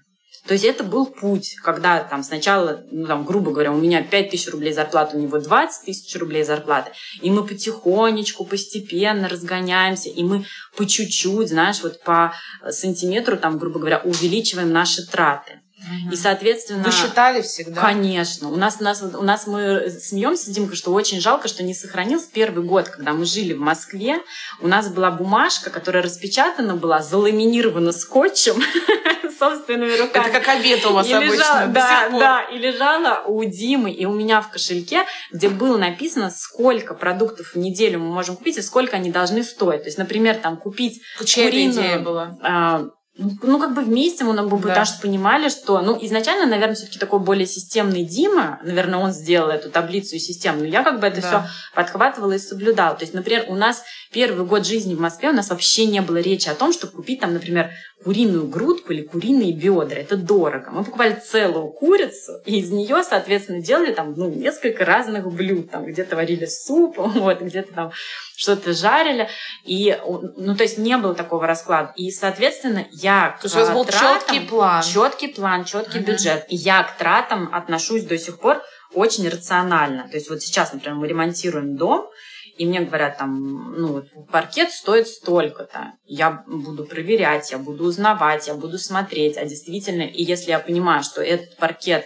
То есть это был путь, когда там сначала, ну там, грубо говоря, у меня 5 тысяч рублей зарплаты, у него 20 тысяч рублей зарплаты. И мы потихонечку, постепенно разгоняемся, и мы по чуть-чуть, знаешь, вот по сантиметру, там, грубо говоря, увеличиваем наши траты. Угу. И, соответственно... Вы считали всегда? Конечно. У нас, у нас, у нас мы смеемся, Димка, что очень жалко, что не сохранился первый год, когда мы жили в Москве. У нас была бумажка, которая распечатана была, заламинирована скотчем собственными руками. Это как обед у вас и обычно лежала, Да, да, и лежала у Димы и у меня в кошельке, где было написано, сколько продуктов в неделю мы можем купить и сколько они должны стоить. То есть, например, там купить Чья куриную... была? А, ну, как бы вместе мы нам бы да. понимали, что, ну, изначально, наверное, все-таки такой более системный Дима, наверное, он сделал эту таблицу и систему, но я как бы это да. все подхватывала и соблюдала. То есть, например, у нас первый год жизни в Москве у нас вообще не было речи о том, что купить там, например, куриную грудку или куриные бедра. Это дорого. Мы покупали целую курицу, и из нее, соответственно, делали там, ну, несколько разных блюд. Там где-то варили суп, вот, где-то там что-то жарили. И, ну, то есть не было такого расклада. И, соответственно, я то к у вас был тратам, четкий план. Четкий план, четкий uh-huh. бюджет. И я к тратам отношусь до сих пор очень рационально. То есть вот сейчас, например, мы ремонтируем дом, и мне говорят, там, ну, паркет стоит столько-то. Я буду проверять, я буду узнавать, я буду смотреть. А действительно, и если я понимаю, что этот паркет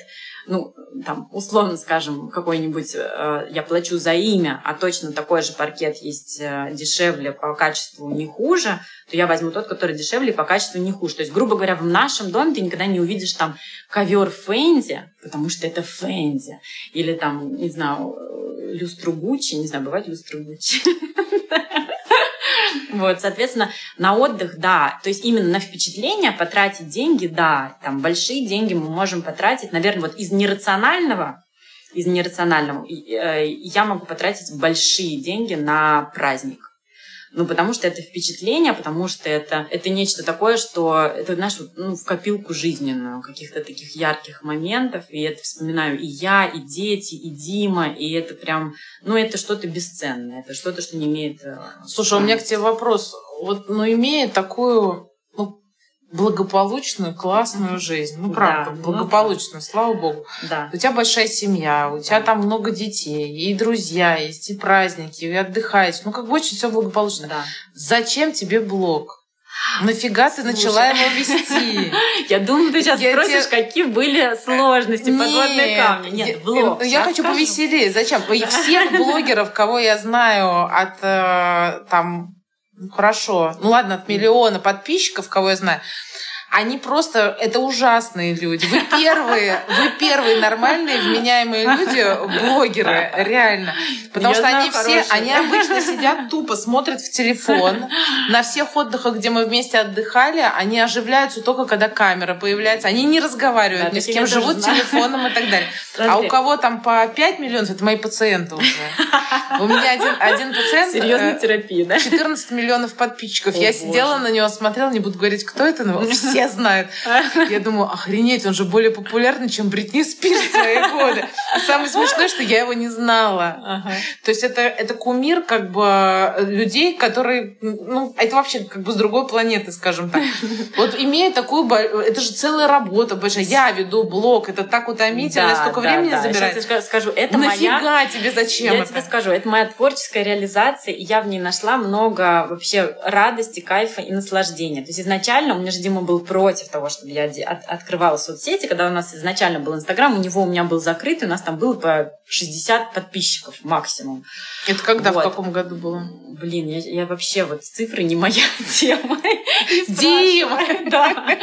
ну, там, условно скажем, какой-нибудь э, я плачу за имя, а точно такой же паркет есть э, дешевле, по качеству не хуже, то я возьму тот, который дешевле, по качеству не хуже. То есть, грубо говоря, в нашем доме ты никогда не увидишь там ковер Фэнди, потому что это Фэнди, или там, не знаю, э, люстру Гуччи, не знаю, бывает люстру Гуччи. Вот, соответственно, на отдых, да. То есть именно на впечатление потратить деньги, да. Там большие деньги мы можем потратить, наверное, вот из нерационального, из нерационального э, я могу потратить большие деньги на праздник. Ну, потому что это впечатление, потому что это, это нечто такое, что это, знаешь, ну, в копилку жизненную, каких-то таких ярких моментов. И это вспоминаю и я, и дети, и Дима. И это прям, ну, это что-то бесценное. Это что-то, что не имеет... Э, Слушай, у меня к тебе вопрос. Вот, ну, имея такую благополучную, классную жизнь. Ну, правда, да, благополучную, ну, слава богу. Да. У тебя большая семья, у тебя там много детей, и друзья есть, и праздники, и отдыхаете. Ну, как бы очень все благополучно. Да. Зачем тебе блог? Нафига ты начала его вести? Я думаю, ты сейчас спросишь, какие были сложности, подводные камни. Нет, блог. Я хочу повеселее. Зачем? Всех блогеров, кого я знаю от э, там ну, хорошо. Ну ладно, от миллиона подписчиков, кого я знаю, они просто, это ужасные люди. Вы первые, вы первые нормальные, вменяемые люди, блогеры, реально. Потому Я что они все, они обычно сидят тупо, смотрят в телефон. На всех отдыхах, где мы вместе отдыхали, они оживляются только когда камера появляется. Они не разговаривают да, ни с кем, живут телефоном и так далее. Смотри. А у кого там по 5 миллионов, это мои пациенты уже. У меня один, один пациент... Серьезная э, терапия, да? 14 миллионов подписчиков. О, Я боже. сидела на него, смотрела, не буду говорить, кто это, но все все знают. Я думаю, охренеть, он же более популярный, чем Бритни Спирс в свои годы. И самое смешное, что я его не знала. Ага. То есть это, это кумир как бы людей, которые, ну, это вообще как бы с другой планеты, скажем так. Вот имея такую, это же целая работа большая. Я веду блог, это так утомительно, да, столько да, времени да. забирает. Сейчас я скажу, это Нафига моя... тебе зачем Я это? тебе скажу, это моя творческая реализация, и я в ней нашла много вообще радости, кайфа и наслаждения. То есть изначально у меня же Дима был против того, чтобы я от, открывала соцсети. Когда у нас изначально был Инстаграм, у него у меня был закрыт, и у нас там было по 60 подписчиков максимум. Это когда, вот. в каком году было? Блин, я, я вообще вот цифры не моя тема. Дима! Да.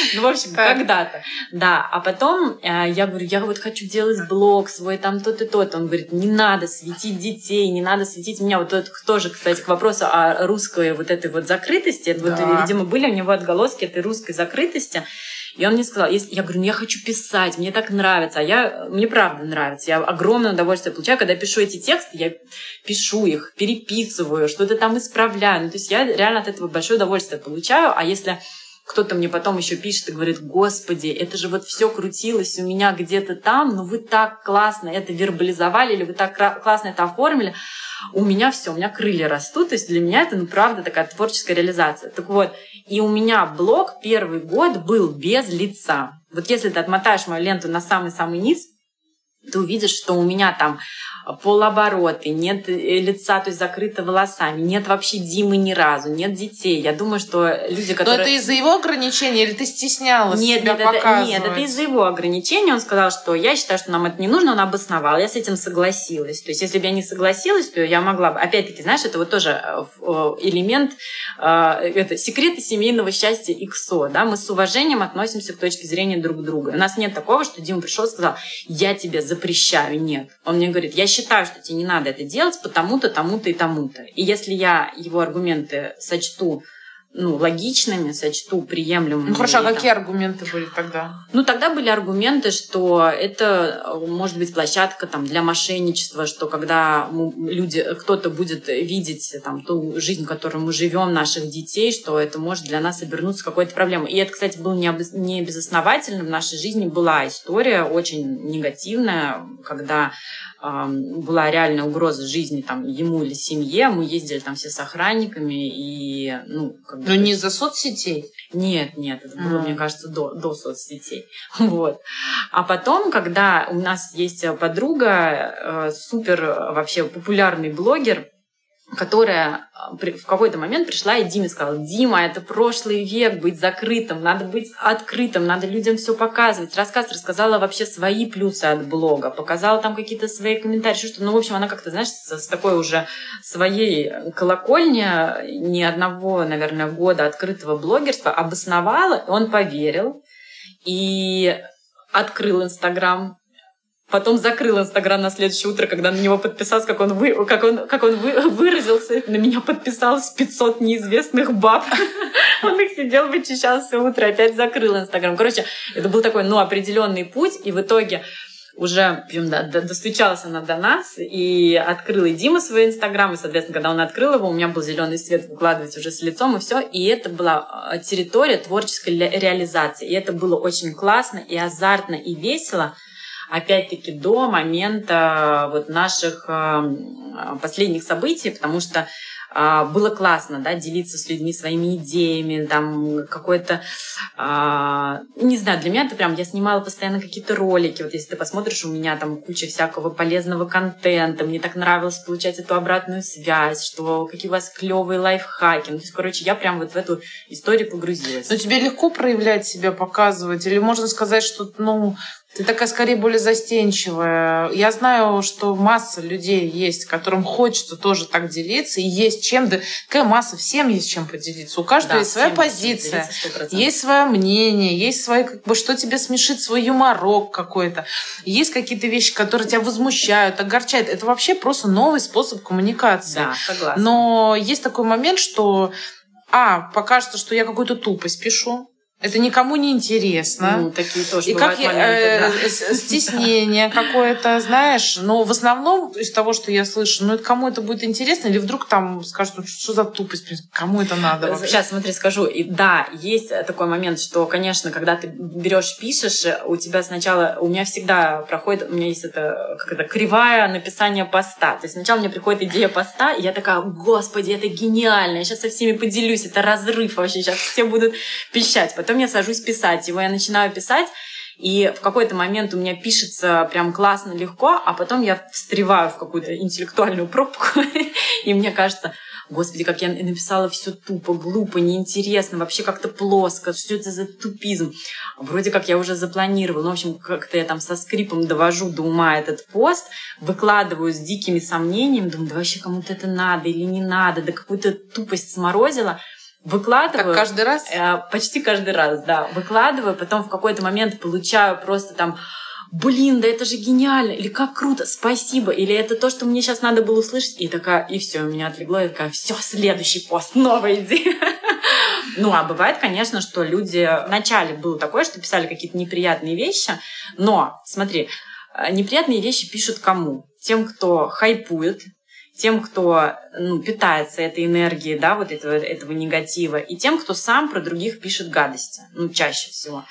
Ну, в общем, когда-то. Да. А потом э, я говорю, я вот хочу делать блог свой, там то-то, то-то. Он говорит, не надо светить детей, не надо светить меня. Вот это тоже, кстати, к вопросу о русской вот этой вот закрытости. Вот, видимо, были у него отголоски этой русской закрытости. И он мне сказал, если, я говорю, ну я хочу писать, мне так нравится, а я, мне правда нравится, я огромное удовольствие получаю, когда пишу эти тексты, я пишу их, переписываю, что-то там исправляю, ну, то есть я реально от этого большое удовольствие получаю, а если кто-то мне потом еще пишет и говорит, господи, это же вот все крутилось у меня где-то там, но вы так классно это вербализовали, или вы так классно это оформили, у меня все, у меня крылья растут, то есть для меня это, ну, правда, такая творческая реализация. Так вот, и у меня блог первый год был без лица. Вот если ты отмотаешь мою ленту на самый-самый низ, ты увидишь, что у меня там полобороты, нет э, лица, то есть закрыто волосами, нет вообще Димы ни разу, нет детей. Я думаю, что люди, которые... Но это из-за его ограничений или ты стеснялась нет, себя нет, показывать? нет, это из-за его ограничений. Он сказал, что я считаю, что нам это не нужно, он обосновал. Я с этим согласилась. То есть если бы я не согласилась, то я могла бы... Опять-таки, знаешь, это вот тоже э, э, элемент, это секреты семейного счастья ИКСО. Да? Мы с уважением относимся к точке зрения друг друга. У нас нет такого, что Дима пришел и сказал, я тебе запрещаю. Нет. Он мне говорит, я считаю, что тебе не надо это делать потому-то, тому-то и тому-то. И если я его аргументы сочту ну, логичными, сочту приемлемыми. Ну хорошо, а какие аргументы были тогда? Ну тогда были аргументы, что это может быть площадка там, для мошенничества, что когда люди, кто-то будет видеть там, ту жизнь, в которой мы живем, наших детей, что это может для нас обернуться какой-то проблемой. И это, кстати, было не, обос... не безосновательно. В нашей жизни была история очень негативная, когда была реальная угроза жизни там ему или семье, мы ездили там все с охранниками и ну как бы, Но не из-за соцсетей? Нет, нет, это было, mm. мне кажется, до, до соцсетей. Вот. А потом, когда у нас есть подруга, э, супер вообще популярный блогер, которая а, в какой-то момент пришла и Диме сказала, Дима, это прошлый век, быть закрытым, надо быть открытым, надо людям все показывать. Рассказ рассказала вообще свои плюсы от блога, показала там какие-то свои комментарии, что ну, в общем, она как-то, знаешь, с такой уже своей колокольни ни одного, наверное, года открытого блогерства обосновала, и он поверил, и открыл Инстаграм, Потом закрыл Инстаграм на следующее утро, когда на него подписался, как он, вы, как он, как он вы, выразился. На меня подписалось 500 неизвестных баб. Он их сидел, вычищал все утро, опять закрыл Инстаграм. Короче, это был такой, ну, определенный путь. И в итоге уже да, достучалась она до нас и открыла и Дима свой инстаграм, и, соответственно, когда он открыл его, у меня был зеленый свет выкладывать уже с лицом, и все. И это была а, территория творческой реализации. И это было очень классно и азартно, и весело опять-таки до момента вот наших э, последних событий, потому что э, было классно, да, делиться с людьми своими идеями, там какой-то, а, не знаю, для меня это прям, я снимала постоянно какие-то ролики, вот если ты посмотришь, у меня там куча всякого полезного контента, мне так нравилось получать эту обратную связь, что какие у вас клевые лайфхаки, ну, то есть, короче, я прям вот в эту историю погрузилась. Но тебе легко проявлять себя, показывать, или можно сказать, что, ну, ты такая скорее более застенчивая. Я знаю, что масса людей есть, которым хочется тоже так делиться, и есть чем. Да, какая масса, всем есть чем поделиться. У каждого да, есть своя позиция, есть свое мнение, есть свое, как бы, что тебе смешит, свой юморок какой-то. Есть какие-то вещи, которые тебя возмущают, огорчают. Это вообще просто новый способ коммуникации. Да, согласна. Но есть такой момент, что а, покажется, что я какую-то тупость пишу, это никому не интересно. Ну, такие тоже И как моменты, э, да. стеснение какое-то, знаешь. Но в основном из того, что я слышу, ну, это кому это будет интересно, или вдруг там скажут, ну, что за тупость, кому это надо вообще? Сейчас, смотри, скажу. И, да, есть такой момент, что, конечно, когда ты берешь, пишешь, у тебя сначала, у меня всегда проходит, у меня есть это, как это, кривая написание поста. То есть сначала мне приходит идея поста, и я такая, господи, это гениально, я сейчас со всеми поделюсь, это разрыв вообще, сейчас все будут пищать. Потом Потом я сажусь писать. Его я начинаю писать, и в какой-то момент у меня пишется прям классно, легко, а потом я встреваю в какую-то интеллектуальную пробку, и мне кажется, господи, как я написала все тупо, глупо, неинтересно, вообще как-то плоско, что это за тупизм. Вроде как я уже запланировала, ну, в общем, как-то я там со скрипом довожу до ума этот пост, выкладываю с дикими сомнениями, думаю, да вообще кому-то это надо или не надо, да какую-то тупость сморозила, выкладываю. Так каждый раз? Э, почти каждый раз, да. Выкладываю, потом в какой-то момент получаю просто там блин, да это же гениально, или как круто, спасибо, или это то, что мне сейчас надо было услышать, и такая, и все, меня отлегло, и такая, все, следующий пост, новая идея. Ну, а бывает, конечно, что люди... Вначале было такое, что писали какие-то неприятные вещи, но, смотри, э, неприятные вещи пишут кому? Тем, кто хайпует, тем, кто ну, питается этой энергией, да, вот этого, этого негатива, и тем, кто сам про других пишет гадости, ну, чаще всего.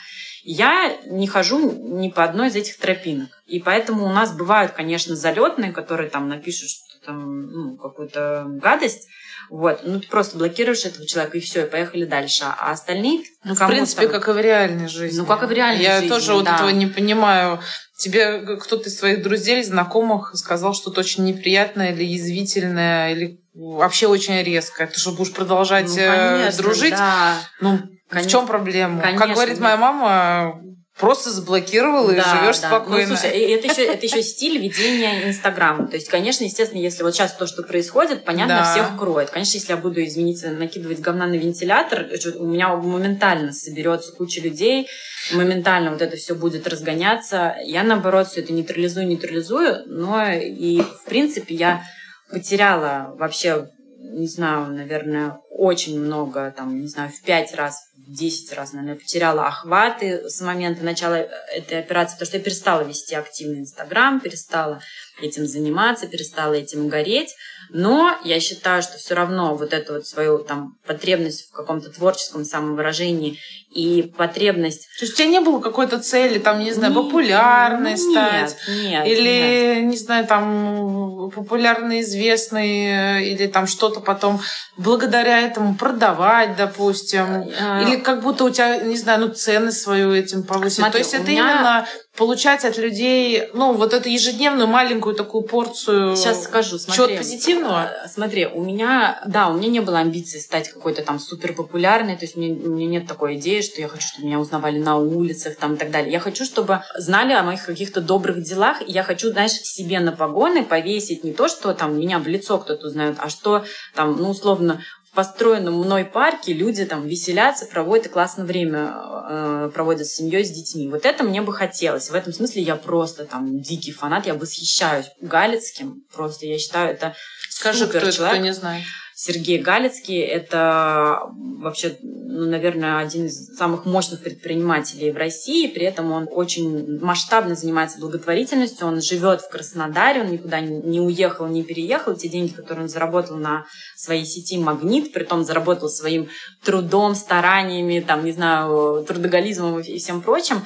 Я не хожу ни по одной из этих тропинок. И поэтому у нас бывают, конечно, залетные, которые там напишут что там, ну, какую-то гадость. Вот. Ну, ты просто блокируешь этого человека, и все, и поехали дальше. А остальные... Ну, в принципе, как и в реальной жизни. Ну, как и в реальной Я жизни, Я тоже вот да. этого не понимаю. Тебе кто-то из твоих друзей, знакомых сказал что-то очень неприятное или язвительное, или вообще очень резкое. Ты что, будешь продолжать ну, э, конечно, дружить? Да. Ну, Конечно, в чем проблема? Конечно, как говорит моя мама, просто заблокировала да, и живешь да. спокойно. Ну, слушай, это еще, это еще стиль ведения Инстаграма. То есть, конечно, естественно, если вот сейчас то, что происходит, понятно, да. всех кроет. Конечно, если я буду, извините, накидывать говна на вентилятор, у меня моментально соберется куча людей, моментально вот это все будет разгоняться. Я, наоборот, все это нейтрализую, нейтрализую, но и, в принципе, я потеряла вообще не знаю, наверное, очень много, там, не знаю, в пять раз, в десять раз, наверное, потеряла охваты с момента начала этой операции, потому что я перестала вести активный Инстаграм, перестала этим заниматься, перестала этим гореть. Но я считаю, что все равно вот эту вот свою там потребность в каком-то творческом самовыражении и потребность... То есть у тебя не было какой-то цели, там, не знаю, популярной нет, стать? Нет, Или, нет. не знаю, там, популярный, известный, или там что-то потом благодаря этому продавать, допустим? А, Или как будто у тебя, не знаю, ну, цены свою этим повысить? Смотри, То есть это меня... именно получать от людей, ну, вот эту ежедневную маленькую такую порцию Сейчас скажу, смотри. чего-то позитивного? Смотри, у меня, да, у меня не было амбиции стать какой-то там супер популярной, то есть у меня, у меня нет такой идеи, что я хочу, чтобы меня узнавали на улицах там и так далее. Я хочу, чтобы знали о моих каких-то добрых делах, и я хочу, знаешь, себе на погоны повесить не то, что там меня в лицо кто-то узнает, а что там, ну, условно, в построенном мной парке люди там веселятся, проводят и классное время э, проводят с семьей, с детьми. Вот это мне бы хотелось. В этом смысле я просто там дикий фанат, я восхищаюсь Галицким. Просто я считаю, это Скажи, супер кто человек. кто не знает. Сергей Галицкий – это вообще, ну, наверное, один из самых мощных предпринимателей в России. При этом он очень масштабно занимается благотворительностью. Он живет в Краснодаре, он никуда не уехал, не переехал. Те деньги, которые он заработал на своей сети «Магнит», при том заработал своим трудом, стараниями, там, не знаю, трудоголизмом и всем прочим,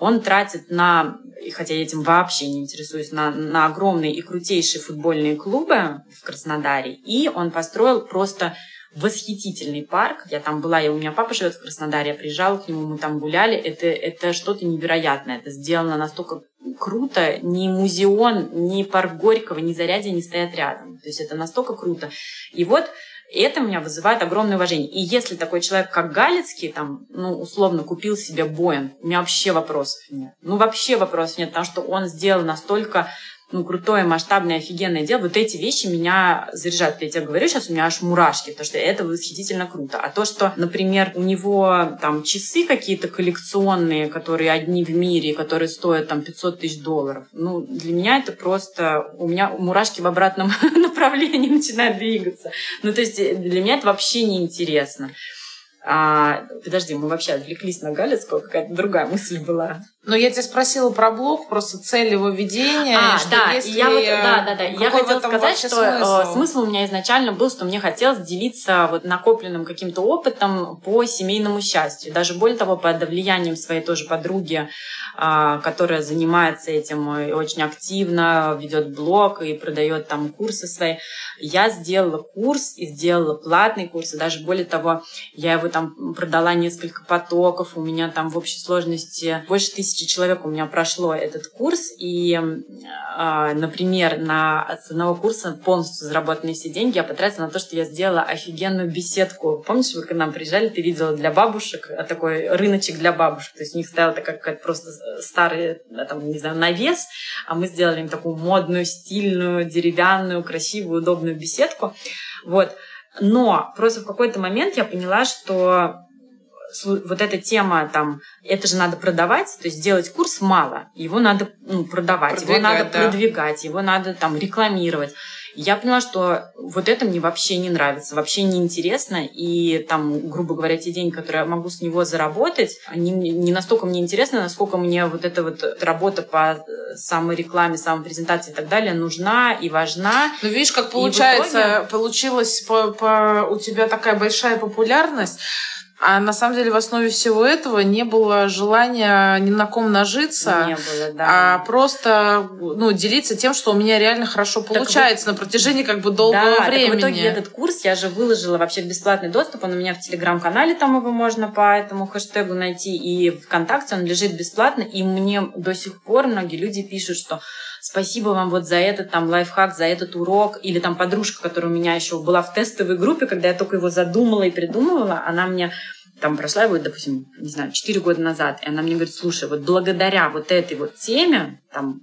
он тратит на, хотя я этим вообще не интересуюсь, на, на огромные и крутейшие футбольные клубы в Краснодаре. И он построил просто восхитительный парк. Я там была, я, у меня папа живет в Краснодаре, я приезжала к нему, мы там гуляли. Это, это что-то невероятное. Это сделано настолько круто. Ни музеон, ни парк Горького, ни Зарядье не стоят рядом. То есть это настолько круто. И вот и это меня вызывает огромное уважение. И если такой человек, как Галицкий, там, ну, условно, купил себе Боинг, у меня вообще вопросов нет. Ну, вообще вопросов нет, потому что он сделал настолько ну, крутое, масштабное, офигенное дело, вот эти вещи меня заряжают. Я тебе говорю, сейчас у меня аж мурашки, потому что это восхитительно круто. А то, что, например, у него там часы какие-то коллекционные, которые одни в мире, которые стоят там 500 тысяч долларов, ну, для меня это просто... У меня мурашки в обратном направлении начинают двигаться. Ну, то есть для меня это вообще неинтересно. А, подожди, мы вообще отвлеклись на Галицкого, какая-то другая мысль была. Ну, я тебя спросила про блог, просто цель его ведения. А, что да, если... я вот, да, да, да. Я хотела сказать, что смысл? смысл у меня изначально был, что мне хотелось делиться вот накопленным каким-то опытом по семейному счастью. Даже более того, под влиянием своей тоже подруги, а, которая занимается этим и очень активно, ведет блог и продает там курсы свои. Я сделала курс и сделала платный курс, и даже более того, я его там продала несколько потоков, у меня там в общей сложности больше тысячи тысячи человек у меня прошло этот курс, и, а, например, на, с одного курса полностью заработанные все деньги я потратила на то, что я сделала офигенную беседку. Помнишь, вы к нам приезжали, ты видела для бабушек, а, такой рыночек для бабушек, то есть у них стояла такая какая-то просто старый, там, не знаю, навес, а мы сделали им такую модную, стильную, деревянную, красивую, удобную беседку. Вот. Но просто в какой-то момент я поняла, что вот эта тема, там, это же надо продавать, то есть сделать курс мало, его надо ну, продавать, продвигать, его надо да. продвигать, его надо там рекламировать. Я поняла, что вот это мне вообще не нравится, вообще не интересно, и там, грубо говоря, те деньги, которые я могу с него заработать, они не настолько мне интересны, насколько мне вот эта вот работа по саморекламе, самопрезентации и так далее нужна и важна. Ну, видишь, как получается, итоге... получилось по, по, у тебя такая большая популярность, а на самом деле в основе всего этого не было желания ни на ком нажиться, не было, да. а просто ну, делиться тем, что у меня реально хорошо получается так на протяжении как бы долгого да, времени. Так в итоге этот курс я же выложила вообще в бесплатный доступ, он у меня в телеграм-канале, там его можно по этому хэштегу найти, и ВКонтакте он лежит бесплатно, и мне до сих пор многие люди пишут, что спасибо вам вот за этот там лайфхак, за этот урок, или там подружка, которая у меня еще была в тестовой группе, когда я только его задумала и придумывала, она мне там прошла его, допустим, не знаю, 4 года назад, и она мне говорит, слушай, вот благодаря вот этой вот теме, там...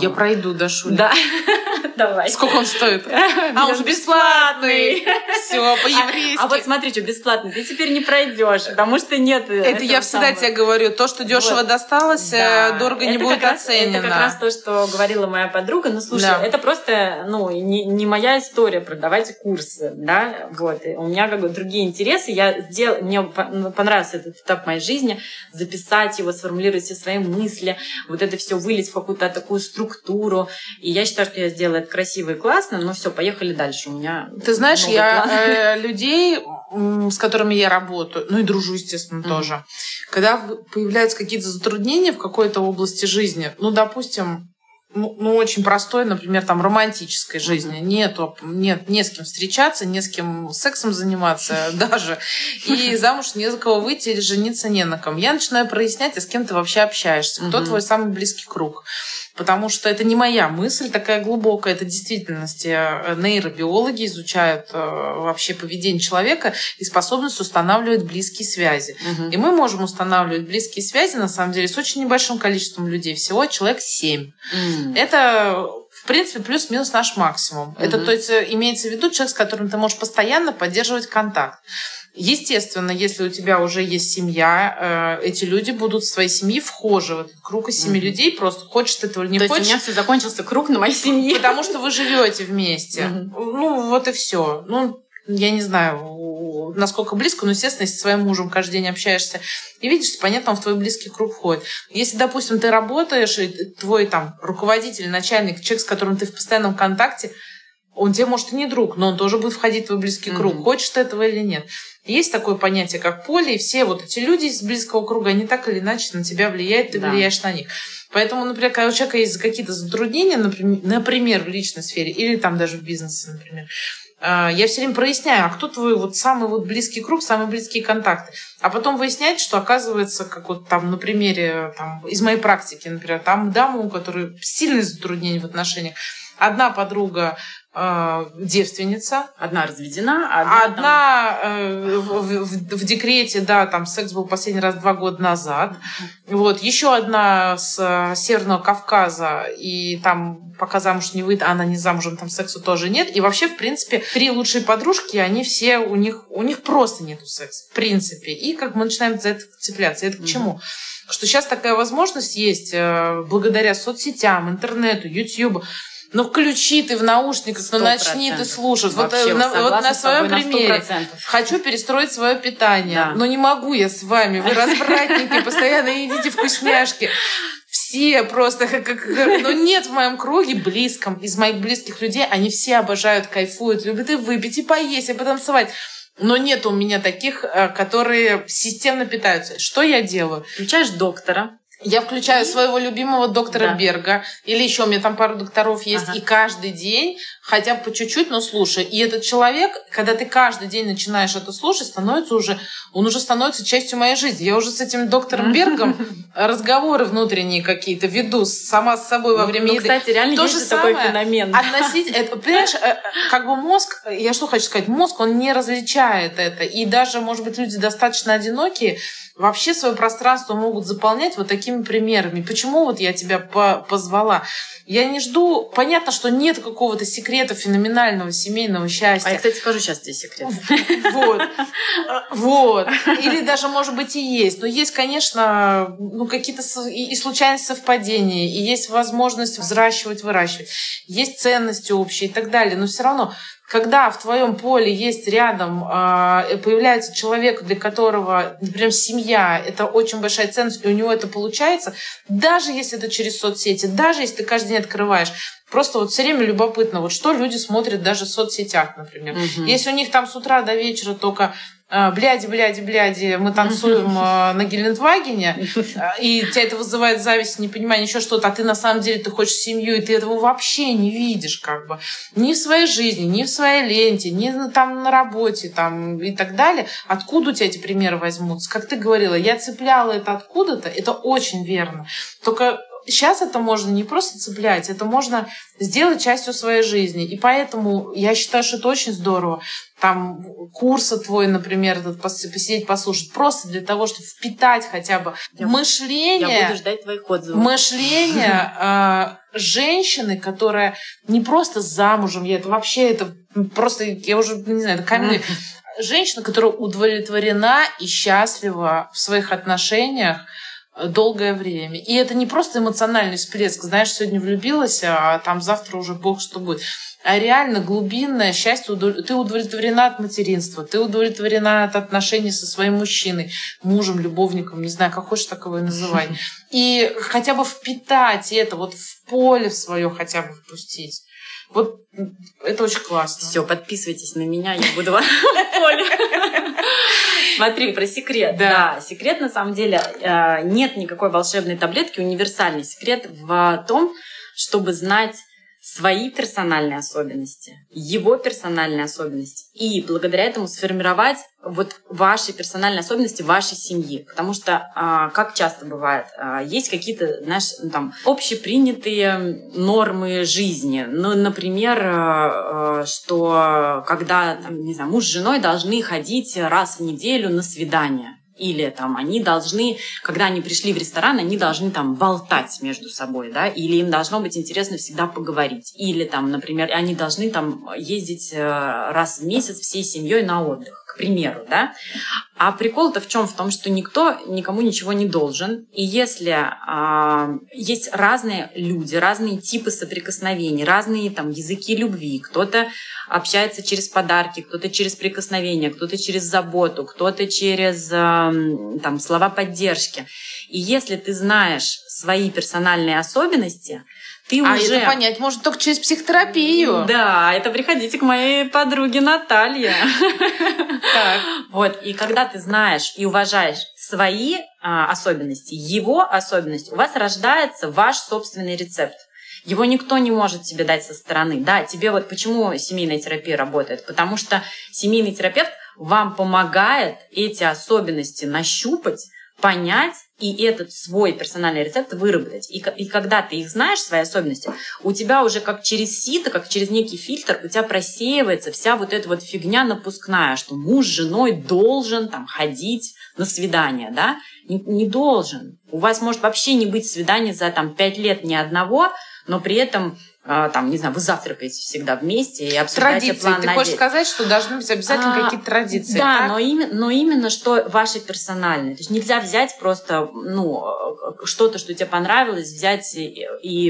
Я пройду до Шули. Да. Давай. Сколько он стоит? А, он же бесплатный. Все, по-еврейски. А, а вот смотри, что бесплатный. Ты теперь не пройдешь, потому что нет Это я всегда тебе говорю. То, что дешево досталось, э, дорого не будет оценено. Это как раз то, что говорила моя подруга. Ну, слушай, это просто, ну, не моя история продавать курсы, да, вот. У меня как бы другие интересы. Я сделала, мне ну, понравился этот этап моей жизни, записать его, сформулировать все свои мысли, вот это все вылить в какую-то такую структуру. И я считаю, что я сделала это красиво и классно, но все, поехали дальше. У меня Ты знаешь, я э, людей, с которыми я работаю, ну и дружу, естественно, mm-hmm. тоже, когда появляются какие-то затруднения в какой-то области жизни, ну, допустим, ну, ну, очень простой, например, там, романтической жизни. Нету, нет, не с кем встречаться, не с кем сексом заниматься даже. И замуж не за кого выйти или жениться не на ком. Я начинаю прояснять, а с кем ты вообще общаешься, кто твой самый близкий круг потому что это не моя мысль такая глубокая, это действительности. Э, нейробиологи изучают э, вообще поведение человека и способность устанавливать близкие связи. Угу. И мы можем устанавливать близкие связи, на самом деле, с очень небольшим количеством людей, всего человек 7. Угу. Это в принципе, плюс-минус наш максимум. Угу. Это, то есть, э, имеется в виду человек, с которым ты можешь постоянно поддерживать контакт. Естественно, если у тебя уже есть семья, э, эти люди будут в своей семьи вхожи в этот круг из семи mm-hmm. людей, просто хочешь ты этого или не То хочешь. есть у меня все закончился круг на моей семье. Потому что вы живете вместе. Mm-hmm. Ну, вот и все. Ну, я не знаю, насколько близко, но, естественно, если с своим мужем каждый день общаешься и видишь, что, понятно, он в твой близкий круг входит. Если, допустим, ты работаешь, и твой там руководитель, начальник, человек, с которым ты в постоянном контакте, он тебе, может, и не друг, но он тоже будет входить в твой близкий круг, mm-hmm. хочешь ты этого или нет. Есть такое понятие, как поле, и все вот эти люди из близкого круга, они так или иначе на тебя влияют, ты да. влияешь на них. Поэтому, например, когда у человека есть какие-то затруднения, например, например, в личной сфере или там даже в бизнесе, например, а, я все время проясняю, а кто твой вот самый вот близкий круг, самые близкие контакты. А потом выясняется, что оказывается, как вот там на примере там, из моей практики, например, там дама, у которой сильные затруднения в отношениях. Одна подруга э, девственница. Одна разведена, а одна, одна там... э, в, в, в декрете, да, там секс был последний раз два года назад. Mm-hmm. Вот еще одна с э, Северного Кавказа, и там пока замуж не выйдет, а она не замужем, там сексу тоже нет. И вообще, в принципе, три лучшие подружки, они все, у них, у них просто нету секса, в принципе. И как мы начинаем за это цепляться. Это к чему? Что сейчас такая возможность есть э, благодаря соцсетям, интернету, YouTube ну, включи ты в наушниках, ну, начни ты слушать. вот, э, на, вот на своем примере. Хочу перестроить свое питание. Да. Но не могу я с вами. Вы развратники, постоянно едите вкусняшки. Все просто, как, как, ну нет в моем круге близком, из моих близких людей, они все обожают, кайфуют, любят и выпить, и поесть, и потанцевать. Но нет у меня таких, э, которые системно питаются. Что я делаю? Включаешь доктора, Я включаю своего любимого доктора да. Берга, или еще у меня там пару докторов есть, ага. и каждый день, хотя бы по чуть-чуть, но слушай. И этот человек, когда ты каждый день начинаешь это слушать, становится уже, он уже становится частью моей жизни. Я уже с этим доктором Бергом разговоры внутренние какие-то веду сама с собой во ну, время ну, еды. кстати, реально То есть же такой самое, феномен. Относить, это, понимаешь, э, как бы мозг, я что хочу сказать, мозг, он не различает это. И даже, может быть, люди достаточно одинокие, вообще свое пространство могут заполнять вот такими примерами. Почему вот я тебя по позвала? Я не жду... Понятно, что нет какого-то секрета феноменального семейного счастья. А я, кстати, скажу сейчас тебе секрет. Вот. Вот. Или даже, может быть, и есть. Но есть, конечно, ну, какие-то и случайные совпадения, и есть возможность взращивать, выращивать. Есть ценности общие и так далее. Но все равно когда в твоем поле есть рядом, э, появляется человек, для которого, например, семья, это очень большая ценность, и у него это получается, даже если это через соцсети, даже если ты каждый день открываешь, Просто вот все время любопытно, вот что люди смотрят даже в соцсетях, например. Угу. Если у них там с утра до вечера только а, бляди, бляди, бляди, мы танцуем а, на Гелендвагене, и тебя это вызывает зависть, непонимание, еще что-то, а ты на самом деле ты хочешь семью, и ты этого вообще не видишь, как бы. Ни в своей жизни, ни в своей ленте, ни там на работе, там и так далее. Откуда у тебя эти примеры возьмутся? Как ты говорила, я цепляла это откуда-то, это очень верно. Только сейчас это можно не просто цеплять, это можно сделать частью своей жизни. И поэтому я считаю, что это очень здорово. Там курсы твой, например, этот посидеть, послушать. Просто для того, чтобы впитать хотя бы я, мышление... Я буду ждать твоих отзывов. Мышление э, женщины, которая не просто замужем, я это вообще, это просто, я уже, не знаю, это камень. Женщина, которая удовлетворена и счастлива в своих отношениях, долгое время. И это не просто эмоциональный всплеск, знаешь, сегодня влюбилась, а там завтра уже бог что будет. А реально глубинное счастье, ты удовлетворена от материнства, ты удовлетворена от отношений со своим мужчиной, мужем, любовником, не знаю, как хочешь, так его и называй. И хотя бы впитать это, вот в поле в свое хотя бы впустить. Вот это очень классно. Все, подписывайтесь на меня, я буду в поле. Смотри, про секрет. Да. да, секрет на самом деле э, нет никакой волшебной таблетки. Универсальный секрет в том, чтобы знать свои персональные особенности, его персональные особенности, и благодаря этому сформировать вот ваши персональные особенности вашей семьи. Потому что, а, как часто бывает, а, есть какие-то, знаешь, ну, там, общепринятые нормы жизни. Ну, например, а, что когда, там, не знаю, муж с женой должны ходить раз в неделю на свидание. Или там они должны, когда они пришли в ресторан, они должны там болтать между собой, да, или им должно быть интересно всегда поговорить. Или там, например, они должны там ездить э, раз в месяц всей семьей на отдых к примеру, да. А прикол-то в чем? В том, что никто никому ничего не должен. И если а, есть разные люди, разные типы соприкосновений, разные там языки любви, кто-то общается через подарки, кто-то через прикосновения, кто-то через заботу, кто-то через а, там слова поддержки. И если ты знаешь свои персональные особенности, ты а уже... это понять может только через психотерапию. Да, это приходите к моей подруге Наталье. Вот, и когда ты знаешь и уважаешь свои а, особенности, его особенности, у вас рождается ваш собственный рецепт. Его никто не может тебе дать со стороны. Да, тебе вот почему семейная терапия работает? Потому что семейный терапевт вам помогает эти особенности нащупать, понять и этот свой персональный рецепт выработать. И, и когда ты их знаешь, свои особенности, у тебя уже как через сито, как через некий фильтр, у тебя просеивается вся вот эта вот фигня напускная, что муж с женой должен там ходить на свидание, да? Не, не должен. У вас может вообще не быть свидания за там пять лет ни одного, но при этом там, не знаю, вы завтракаете всегда вместе и обсуждаете традиции. план Ты на хочешь день. сказать, что должны быть обязательно а, какие-то традиции, Да, но, именно, но именно что ваши персональные. То есть нельзя взять просто ну, что-то, что тебе понравилось, взять и, и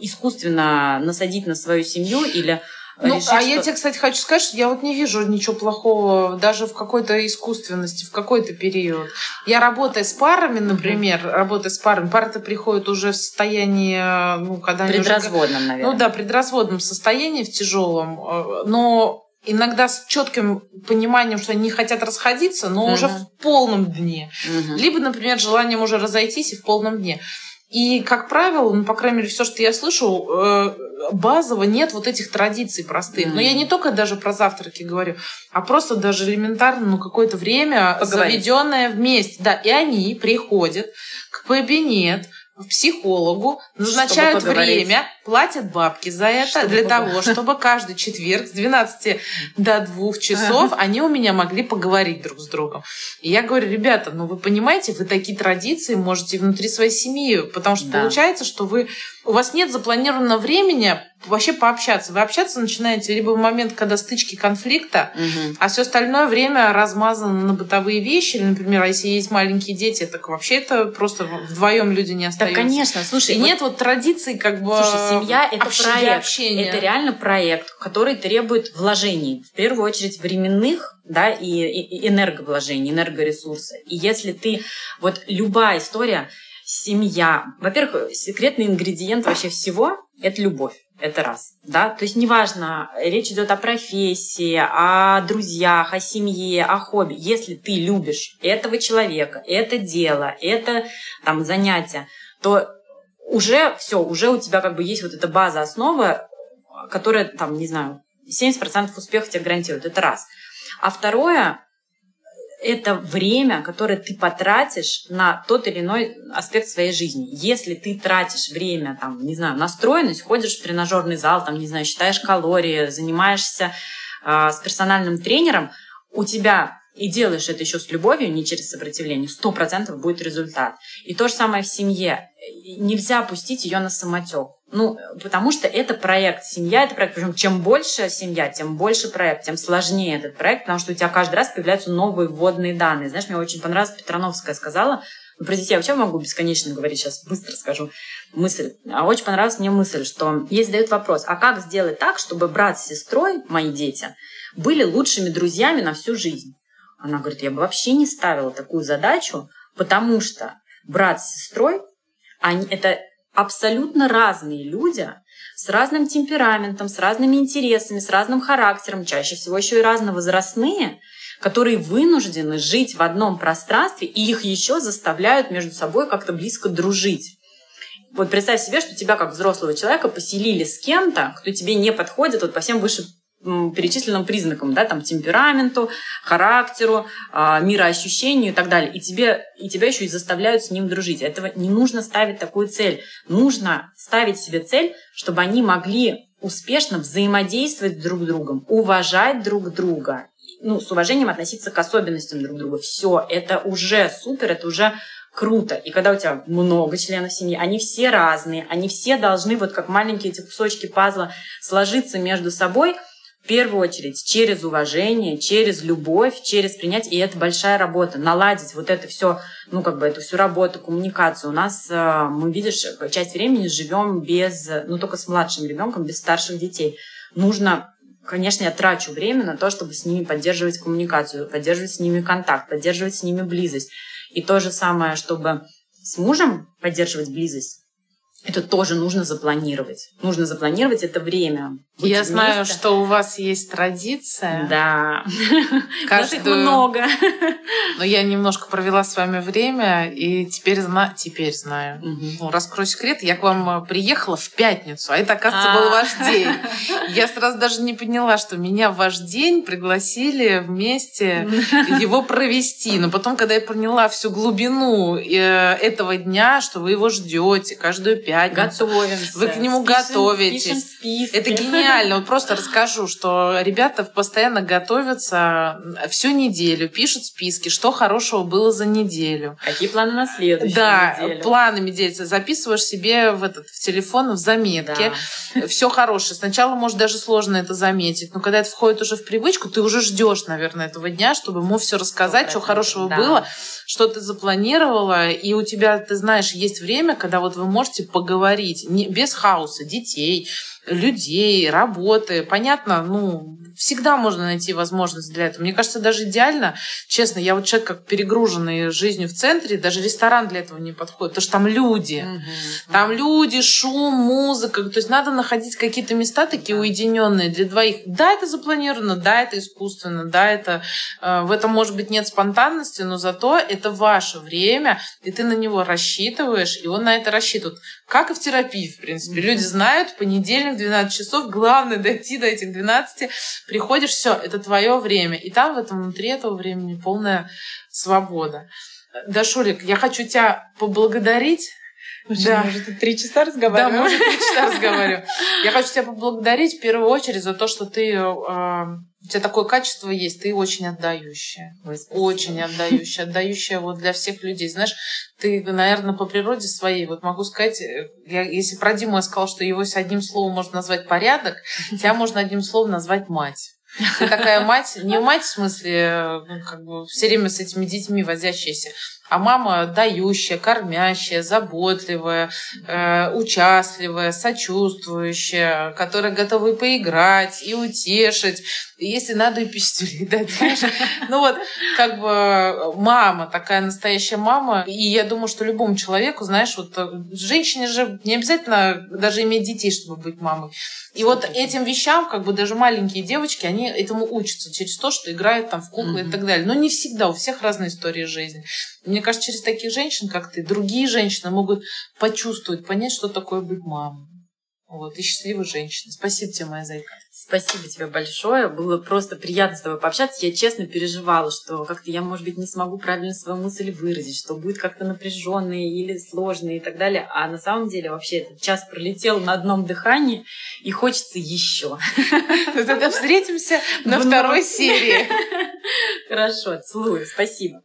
искусственно насадить на свою семью или ну, решить, а что... я тебе, кстати, хочу сказать, что я вот не вижу ничего плохого даже в какой-то искусственности, в какой-то период. Я работаю с парами, например, mm-hmm. работая с парами, пары-то приходят уже в состоянии, ну, когда Предразводном, уже... наверное. Ну да, предразводном состоянии, в тяжелом. Э, но иногда с четким пониманием, что они не хотят расходиться, но угу. уже в полном дне. Угу. Либо, например, желанием уже разойтись и в полном дне. И, как правило, ну, по крайней мере, все, что я слышу, э, базово нет вот этих традиций простых. Но я не только даже про завтраки говорю, а просто даже элементарно, ну, какое-то время Поговорить. заведенное вместе. Да, и они приходят к кабинет, психологу, назначают время, платят бабки за это чтобы для того, чтобы каждый четверг с 12 до 2 часов они у меня могли поговорить друг с другом. И я говорю, ребята, ну вы понимаете, вы такие традиции можете внутри своей семьи, потому что да. получается, что вы у вас нет запланированного времени вообще пообщаться. Вы общаться начинаете либо в момент, когда стычки конфликта, угу. а все остальное время размазано на бытовые вещи. Или, например, если есть маленькие дети, так вообще это просто вдвоем люди не остаются. Да, конечно. Слушай, и вот... нет вот традиций как бы Слушай, семья — это проект. Общения. Это реально проект, который требует вложений. В первую очередь временных, да, и, и энерговложений, энергоресурса. И если ты... Вот любая история, семья... Во-первых, секретный ингредиент вообще всего — это любовь. Это раз, да, то есть неважно, речь идет о профессии, о друзьях, о семье, о хобби. Если ты любишь этого человека, это дело, это там занятие, то уже все, уже у тебя как бы есть вот эта база, основа, которая там, не знаю, 70% успеха тебе гарантирует. Это раз. А второе, это время, которое ты потратишь на тот или иной аспект своей жизни. Если ты тратишь время, там, не знаю, настроенность, ходишь в тренажерный зал, там, не знаю, считаешь калории, занимаешься э, с персональным тренером, у тебя и делаешь это еще с любовью, не через сопротивление, сто процентов будет результат. И то же самое в семье. Нельзя пустить ее на самотек. Ну, потому что это проект. Семья — это проект. Причем чем больше семья, тем больше проект, тем сложнее этот проект, потому что у тебя каждый раз появляются новые вводные данные. Знаешь, мне очень понравилось, Петрановская сказала, ну, детей я вообще могу бесконечно говорить, сейчас быстро скажу мысль. А очень понравилась мне мысль, что ей задают вопрос, а как сделать так, чтобы брат с сестрой, мои дети, были лучшими друзьями на всю жизнь? Она говорит, я бы вообще не ставила такую задачу, потому что брат с сестрой, они, это абсолютно разные люди с разным темпераментом, с разными интересами, с разным характером, чаще всего еще и разновозрастные, которые вынуждены жить в одном пространстве, и их еще заставляют между собой как-то близко дружить. Вот представь себе, что тебя как взрослого человека поселили с кем-то, кто тебе не подходит вот по всем выше перечисленным признакам, да, там, темпераменту, характеру, а, мироощущению и так далее. И, тебе, и тебя еще и заставляют с ним дружить. Этого не нужно ставить такую цель. Нужно ставить себе цель, чтобы они могли успешно взаимодействовать друг с другом, уважать друг друга, ну, с уважением относиться к особенностям друг друга. Все, это уже супер, это уже круто. И когда у тебя много членов семьи, они все разные, они все должны, вот как маленькие эти кусочки пазла, сложиться между собой – первую очередь через уважение, через любовь, через принятие. И это большая работа. Наладить вот это все, ну, как бы эту всю работу, коммуникацию. У нас, э, мы, видишь, часть времени живем без, ну, только с младшим ребенком, без старших детей. Нужно конечно, я трачу время на то, чтобы с ними поддерживать коммуникацию, поддерживать с ними контакт, поддерживать с ними близость. И то же самое, чтобы с мужем поддерживать близость, это тоже нужно запланировать. Нужно запланировать это время. Быть Я вместе. знаю, что у вас есть традиция. Да. Каждую... их много. Но я немножко провела с вами время, и теперь, зна... теперь знаю. Угу. Ну, раскрою секрет, я к вам э, приехала в пятницу, а это, оказывается, был ваш день. Я сразу даже не поняла, что меня в ваш день пригласили вместе его провести. Но потом, когда я поняла всю глубину э, этого дня, что вы его ждете каждую пятницу. Готовимся. Вы к нему готовитесь. Пишем Это гениально. Вот просто расскажу, что ребята постоянно готовятся всю неделю, пишут списки, что хорошего было за неделю. Какие планы на следующую да, неделю. планами делятся. Записываешь себе в, этот, в телефон, в заметке. Да. Все хорошее. Сначала, может, даже сложно это заметить, но когда это входит уже в привычку, ты уже ждешь, наверное, этого дня, чтобы ему все рассказать, что хорошего да. было, что ты запланировала, и у тебя, ты знаешь, есть время, когда вот вы можете поговорить не, без хаоса детей, людей, работы. Понятно, ну, всегда можно найти возможность для этого. Мне кажется, даже идеально, честно, я вот человек как перегруженный жизнью в центре, даже ресторан для этого не подходит, потому что там люди. Угу. Там люди, шум, музыка. То есть надо находить какие-то места такие да. уединенные для двоих. Да, это запланировано, да, это искусственно, да, это э, в этом может быть нет спонтанности, но зато это ваше время, и ты на него рассчитываешь, и он на это рассчитывает. Как и в терапии, в принципе. Люди знают, понедельник, 12 часов, главное дойти до этих 12, приходишь, все, это твое время. И там в этом внутри этого времени полная свобода. Да, Шурик, я хочу тебя поблагодарить да. Мы уже тут три часа разговариваем. Да, мы уже три часа разговариваем. Я хочу тебя поблагодарить в первую очередь за то, что ты э, у тебя такое качество есть, ты очень отдающая. Ой, очень отдающая. Отдающая вот для всех людей. Знаешь, ты, наверное, по природе своей, вот могу сказать, э, я, если про Диму я сказала, что его с одним словом можно назвать порядок, тебя можно одним словом назвать мать. Ты такая мать, не мать в смысле, э, ну, как бы все время с этими детьми возящаяся, а мама дающая, кормящая, заботливая, э, участливая, сочувствующая, которая готова и поиграть, и утешить, если надо, и пистюлей дать. Ну вот, как бы мама, такая настоящая мама, и я думаю, что любому человеку, знаешь, вот э, женщине же не обязательно даже иметь детей, чтобы быть мамой. И вот этим вещам, как бы даже маленькие девочки, они этому учатся через то, что играют там в куклы mm-hmm. и так далее. Но не всегда, у всех разные истории жизни. Мне кажется, через таких женщин, как ты, другие женщины могут почувствовать, понять, что такое быть мамой. Вот, и счастливой женщины. Спасибо тебе, моя зайка. Спасибо тебе большое. Было просто приятно с тобой пообщаться. Я честно переживала, что как-то я, может быть, не смогу правильно свою мысль выразить, что будет как-то напряженный или сложный и так далее. А на самом деле вообще этот час пролетел на одном дыхании, и хочется еще. Тогда встретимся на второй серии. Хорошо, целую. Спасибо.